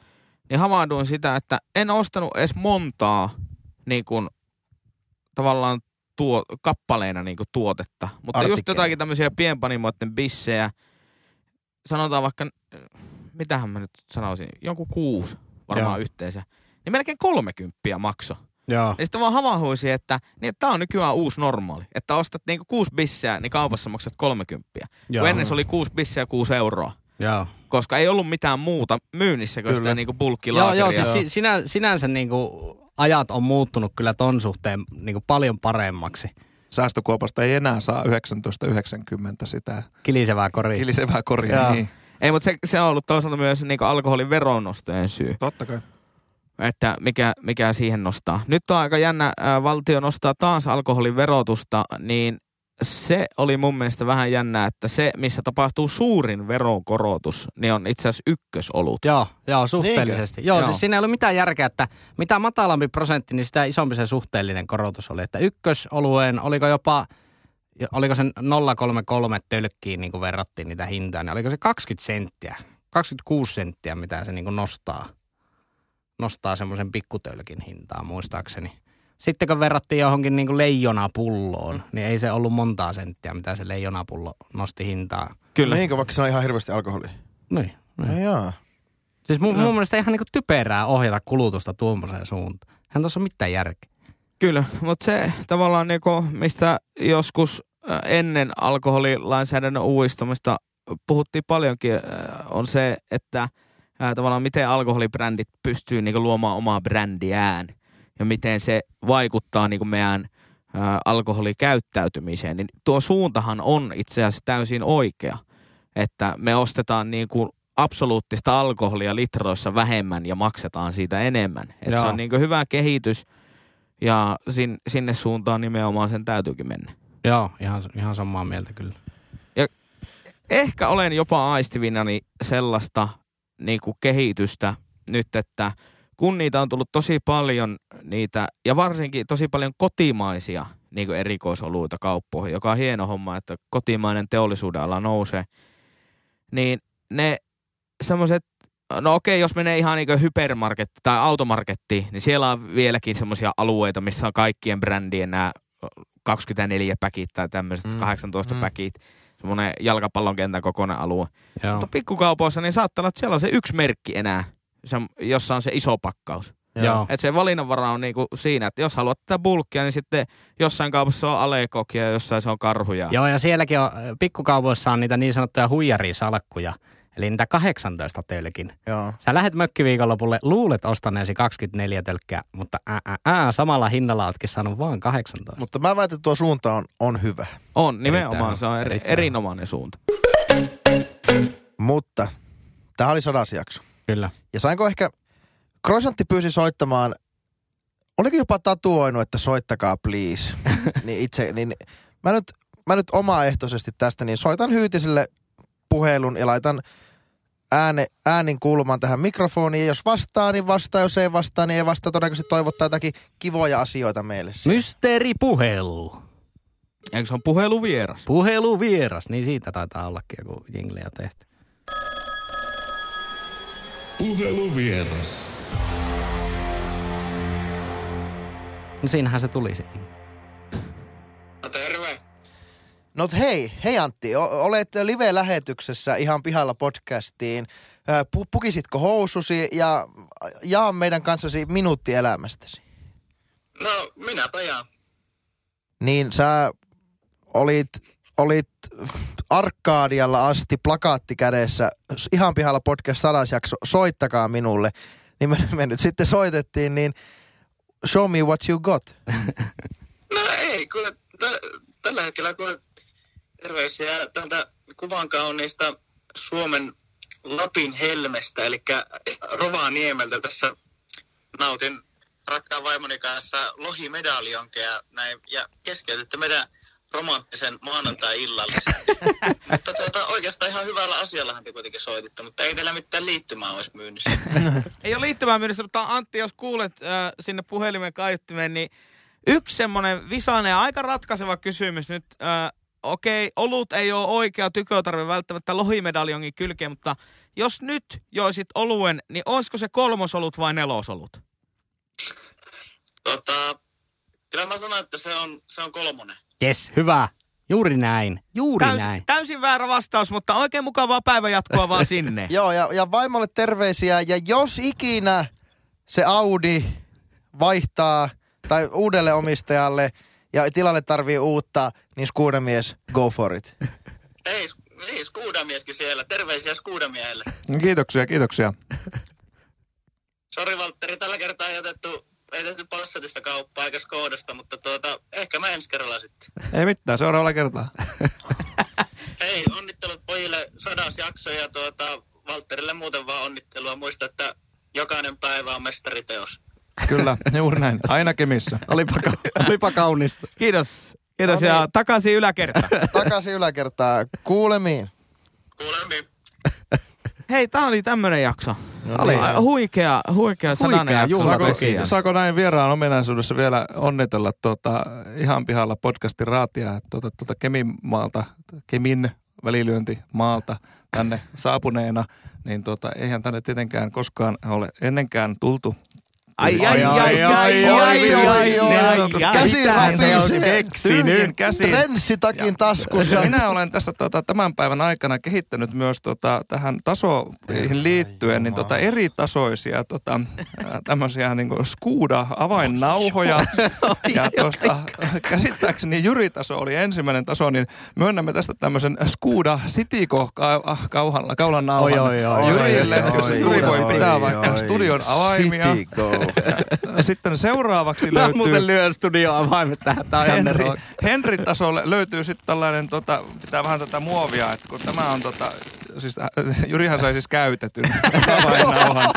niin havahduin sitä, että en ostanut edes montaa niin kuin, tavallaan tuo, kappaleina niin kuin tuotetta. Mutta just Artikkeleja. jotakin tämmöisiä pienpanimoiden bissejä, sanotaan vaikka, mitähän mä nyt sanoisin, jonkun kuusi varmaan Joo. yhteensä. niin melkein 30 makso. Joo. Ja sitten vaan havahuisin, että, niin, että tämä on nykyään uusi normaali. Että ostat niinku kuusi bissää, niin kaupassa maksat 30. Joo. Kun ennen se oli kuusi bissää kuusi euroa. Joo. Koska ei ollut mitään muuta myynnissä kuin sitä niinku Joo, bulkkilaakeria. joo, siis si- sinä, sinänsä niinku ajat on muuttunut kyllä ton suhteen niinku paljon paremmaksi. Säästökuopasta ei enää saa 1990 sitä Kilisevää koria. kilisevää koria. Joo. Niin. Ei, mutta se, se on ollut toisaalta myös niinku alkoholin veronostojen syy. Totta kai. että mikä, mikä siihen nostaa. Nyt on aika jännä, ää, valtio nostaa taas alkoholin verotusta, niin se oli mun mielestä vähän jännää, että se, missä tapahtuu suurin veronkorotus, niin on itse asiassa ykkösolut. Joo, joo, suhteellisesti. Joo, Joo. siis siinä ei ollut mitään järkeä, että mitä matalampi prosentti, niin sitä isompi se suhteellinen korotus oli. Että ykkösolueen, oliko jopa, oliko se 033 tölkkiin niin kuin verrattiin niitä hintoja, niin oliko se 20 senttiä, 26 senttiä, mitä se niin kuin nostaa, nostaa semmoisen pikkutölkin hintaa muistaakseni. Sitten kun verrattiin johonkin niin kuin leijonapulloon, niin ei se ollut montaa senttiä, mitä se leijonapullo nosti hintaa. Kyllä. Mihinkö vaikka se on ihan hirveästi alkoholia? Niin, niin. No jaa. Siis mun, mun mielestä ihan niinku typerää ohjata kulutusta tuommoiseen suuntaan. Hän tuossa ole mitään järkeä. Kyllä, mutta se tavallaan niinku, mistä joskus ää, ennen alkoholilainsäädännön uudistamista puhuttiin paljonkin, ää, on se, että ää, tavallaan miten alkoholibrändit pystyy niinku luomaan omaa brändiään ja miten se vaikuttaa niinku meidän ää, alkoholikäyttäytymiseen. Niin tuo suuntahan on itse asiassa täysin oikea, että me ostetaan niinku absoluuttista alkoholia litroissa vähemmän ja maksetaan siitä enemmän. Et se on niinku hyvä kehitys ja sin, sinne suuntaan nimenomaan sen täytyykin mennä. Joo, ihan, ihan samaa mieltä kyllä. Ehkä olen jopa aistivinani sellaista niin kuin kehitystä nyt, että kun niitä on tullut tosi paljon niitä, ja varsinkin tosi paljon kotimaisia niin kuin erikoisoluita kauppoihin, joka on hieno homma, että kotimainen teollisuuden ala nousee, niin ne semmoiset, no okei, jos menee ihan niin hypermarket tai automarkettiin, niin siellä on vieläkin semmoisia alueita, missä on kaikkien brändien nämä 24 päkit tai tämmöiset Mm, mm, 18 mm. mm. päkit, semmoinen jalkapallon kentän kokoinen alue. Joo. Mutta pikkukaupoissa niin saattaa olla, että siellä on se yksi merkki enää, se, jossa on se iso pakkaus. Joo. Että se valinnanvara on niinku siinä, että jos haluat tätä bulkkia, niin sitten jossain kaupassa on alekok ja jossain se on karhuja. Joo, ja sielläkin on, pikkukaupoissa on niitä niin sanottuja huijarisalkkuja, eli niitä 18 tölkin. Joo. Sä lähet mökkiviikonlopulle, luulet ostaneesi 24 tölkkiä, mutta ää, ää, ää, samalla hinnalla ootkin saanut vaan 18. Mutta mä väitän, että tuo suunta on, on hyvä. On, nimenomaan. Se on eri, Erittäin. erinomainen suunta. Mutta tämä oli sadas jakso. Kyllä. Ja sainko ehkä, Croissantti pyysi soittamaan, oliko jopa tatuoinut, että soittakaa please. niin itse, niin mä nyt, mä nyt omaehtoisesti tästä, niin soitan Hyytiselle puhelun ja laitan ääne, äänin kuulumaan tähän mikrofoniin. Ja jos vastaa, niin vastaa. Jos ei vastaa, niin ei vastaa. Todennäköisesti toivottaa jotakin kivoja asioita meille. Mysteeripuhelu. Eikö se on puheluvieras? Puhelu vieras, niin siitä taitaa ollakin joku jingle tehty. Puheluvieras. No siinähän se tuli se jingle. No terve. No hei, hei Antti, o- olet live-lähetyksessä ihan pihalla podcastiin. Ö, Pu- pukisitko housusi ja jaa meidän kanssasi minuutti elämästäsi? No minäpä jaan. Niin sä olit, olit Arkadialla asti plakaatti kädessä, ihan pihalla podcast sadas jakso, soittakaa minulle. Niin me, me nyt sitten soitettiin, niin show me what you got. No ei, kuule, t- tällä hetkellä kuule terveisiä tältä kuvan kauniista Suomen Lapin helmestä, eli Rovaniemeltä tässä nautin rakkaan vaimoni kanssa lohimedaljonkeja näin, ja keskeytitte meidän romanttisen maanantai-illallisen. mutta tuota, oikeastaan ihan hyvällä asiallahan te kuitenkin soititte, mutta ei teillä mitään liittymää olisi myynnissä. Ei ole liittymää myynnissä, mutta Antti, jos kuulet äh, sinne puhelimen kaiuttimeen, niin yksi semmoinen visainen ja aika ratkaiseva kysymys nyt. Äh, Okei, olut ei ole oikea tykötarve välttämättä lohimedaljonkin kylkeen, mutta jos nyt joisit oluen, niin olisiko se kolmosolut vai nelosolut? Tota, kyllä mä sanon, että se on, se on kolmonen. Yes, hyvä. Juuri näin. Juuri Täys, näin. täysin väärä vastaus, mutta oikein mukavaa päivänjatkoa vaan sinne. Joo, ja, ja vaimolle terveisiä. Ja jos ikinä se Audi vaihtaa tai uudelle omistajalle ja tilalle tarvii uutta, niin skuudamies, go for it. Ei, ei skuudamieskin siellä. Terveisiä skuudamiehelle. Kiitoksia, kiitoksia. Sori Valtteri, tällä kertaa ei otettu, ei tehty Passatista kauppaa eikä Skodasta, mutta tuota, ehkä mä ensi kerralla sitten. Ei mitään, seuraavalla kertaa. Hei, onnittelut pojille sadas jakso ja tuota, Valtterille muuten vaan onnittelua. Muista, että jokainen päivä on mestariteos. Kyllä, juuri näin. Aina Kemissä. Olipa, ka- olipa kaunista. Kiitos. Kiitos No ja niin. takaisin yläkertaan. Takaisin yläkertaa. Kuulemiin. Kuulemiin. Hei, tää oli tämmönen jakso. Oli. Ai, Huikea, huikea sadanen jakso. Saako-. Saako, näin vieraan ominaisuudessa vielä onnitella tuota, ihan pihalla podcastin raatia, että tuota, tuota Kemin maalta, Kemin välilyönti maalta tänne saapuneena, niin tuota, eihän tänne tietenkään koskaan ole ennenkään tultu. Ai, ai, ai, ai, ai, ai, ai, ai. Käsi rapisee. Tyhjin käsin. Trenssitakin taskussa. Minä olen tässä tota, tämän päivän aikana kehittänyt myös tota, tähän tasoihin liittyen niin, tota, eri tasoisia tota, tämmöisiä niin Skuuda-avainnauhoja. ja tuosta, käsittääkseni Jyri-taso oli ensimmäinen taso, niin myönnämme tästä tämmöisen Skuuda Sitiko kaulan, kaulan nauhan Jyrille, jos Jyri voi oi, pitää vaikka studion avaimia. go. Sitten seuraavaksi Mä löytyy... muuten lyön studio avaimet tähän. Tää on Henri, nero. Henrin tasolle löytyy sitten tällainen, tota, pitää vähän tätä muovia, että kun tämä on tota, siis äh, Jyrihan sai siis käytetyn avainnauhan.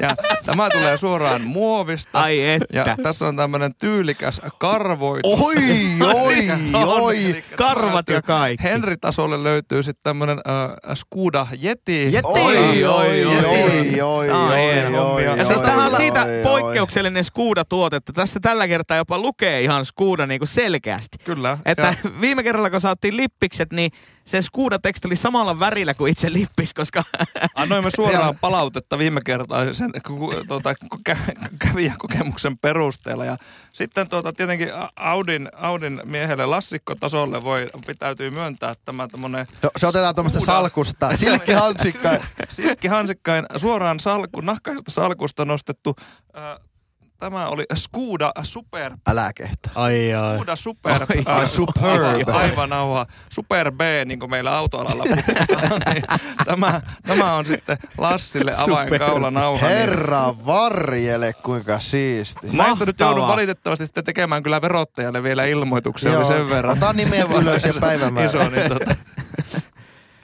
Ja tämä tulee suoraan muovista. Ai että. Ja tässä on tämmöinen tyylikäs karvoitus. Oi, oi, oi. Karvat ja kaikki. Henri-tasolle löytyy sitten tämmöinen äh, Skuda Yeti. Yeti. Oi, oi, oi, oi, oi, oi, Ja oi, siis tämä on oi, siitä oi, oi. poikkeuksellinen Skuuda-tuote, että tässä tällä kertaa jopa lukee ihan Skuuda niinku selkeästi. Kyllä. Että viime kerralla, kun saatiin lippikset, niin se Skuuda-teksti oli samalla värillä kuin itse lippis, koska Annoimme suoraan palautetta viime kertaa sen tuota, kä- kävijäkokemuksen perusteella. Ja sitten tuota, tietenkin Audin, Audin miehelle lassikkotasolle voi, pitäytyy myöntää tämä tämmöinen Se, se otetaan tuommoista salkusta. Silkki hansikka. silkki hansikkain suoraan salku, nahkaisesta salkusta nostettu. Äh, tämä oli Skuda Super Älä kehtaa. Ai ai. Skuda Super, Ai, äh, ai, superb. aivan nauha, Super B, niin kuin meillä autoalalla puhutaan. niin tämä, tämä on sitten Lassille avainkaulanauha. niin Herra varjele, kuinka siisti. Näistä nyt joudun Mahtavaa. valitettavasti sitten tekemään kyllä verottajalle vielä ilmoituksia, oli sen verran. Ota nimen ylös ja päivämäärä. Iso, niin tota.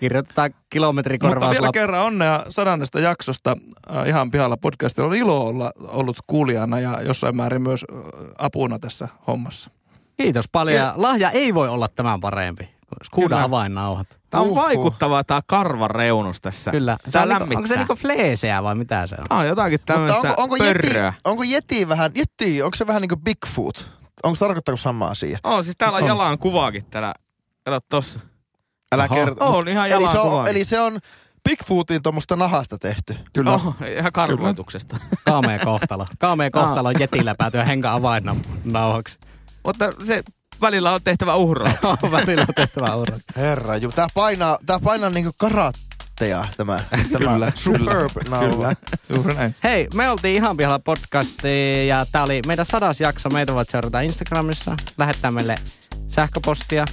Kirjoitetaan Mutta kilometrikorvaus. vielä kerran onnea sadannesta jaksosta äh, ihan pihalla podcastilla. On ilo olla ollut kuulijana ja jossain määrin myös äh, apuna tässä hommassa. Kiitos paljon. Ja lahja ei voi olla tämän parempi. Kyllä. avainnauhat. tämä on Uhuh. vaikuttava tämä karvan reunus tässä. Kyllä. Se Tää on niinku, lämmittää. onko se niinku fleeseä vai mitä se on? Tää on jotakin Mutta tämmöistä onko, onko, jeti, pörröä. onko jeti vähän, jeti, onko se vähän niin kuin Bigfoot? Onko tarkoittaako sama asia? On, siis täällä on On. jalan kuvaakin täällä. Kato tossa. Älä Oho. kerto. On ihan eli, se on, eli se on Bigfootin tuommoista nahasta tehty. Kyllä. Oh, ihan karvoituksesta. Kaamea kohtalo. Kaamea kohtalo on jetillä päätyä henka avainnauhaksi. Mutta se välillä on tehtävä uhraa. on välillä tehtävä ura. Herra, juu, tää painaa, tää painaa niinku karatteja tämä, tämä Kyllä, superb. Kyllä, juuri näin. Hei, me oltiin ihan pihalla podcasti ja tää oli meidän sadas jakso. Meitä voit seurata Instagramissa, lähettää meille sähköpostia.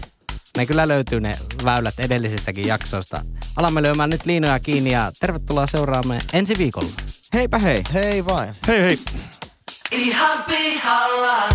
Ne kyllä löytyy ne väylät edellisistäkin jaksoista. Alamme lyömään nyt liinoja kiinni ja tervetuloa seuraamme ensi viikolla. Heipä hei. Hei vain. Hei hei. Ihan pihalla.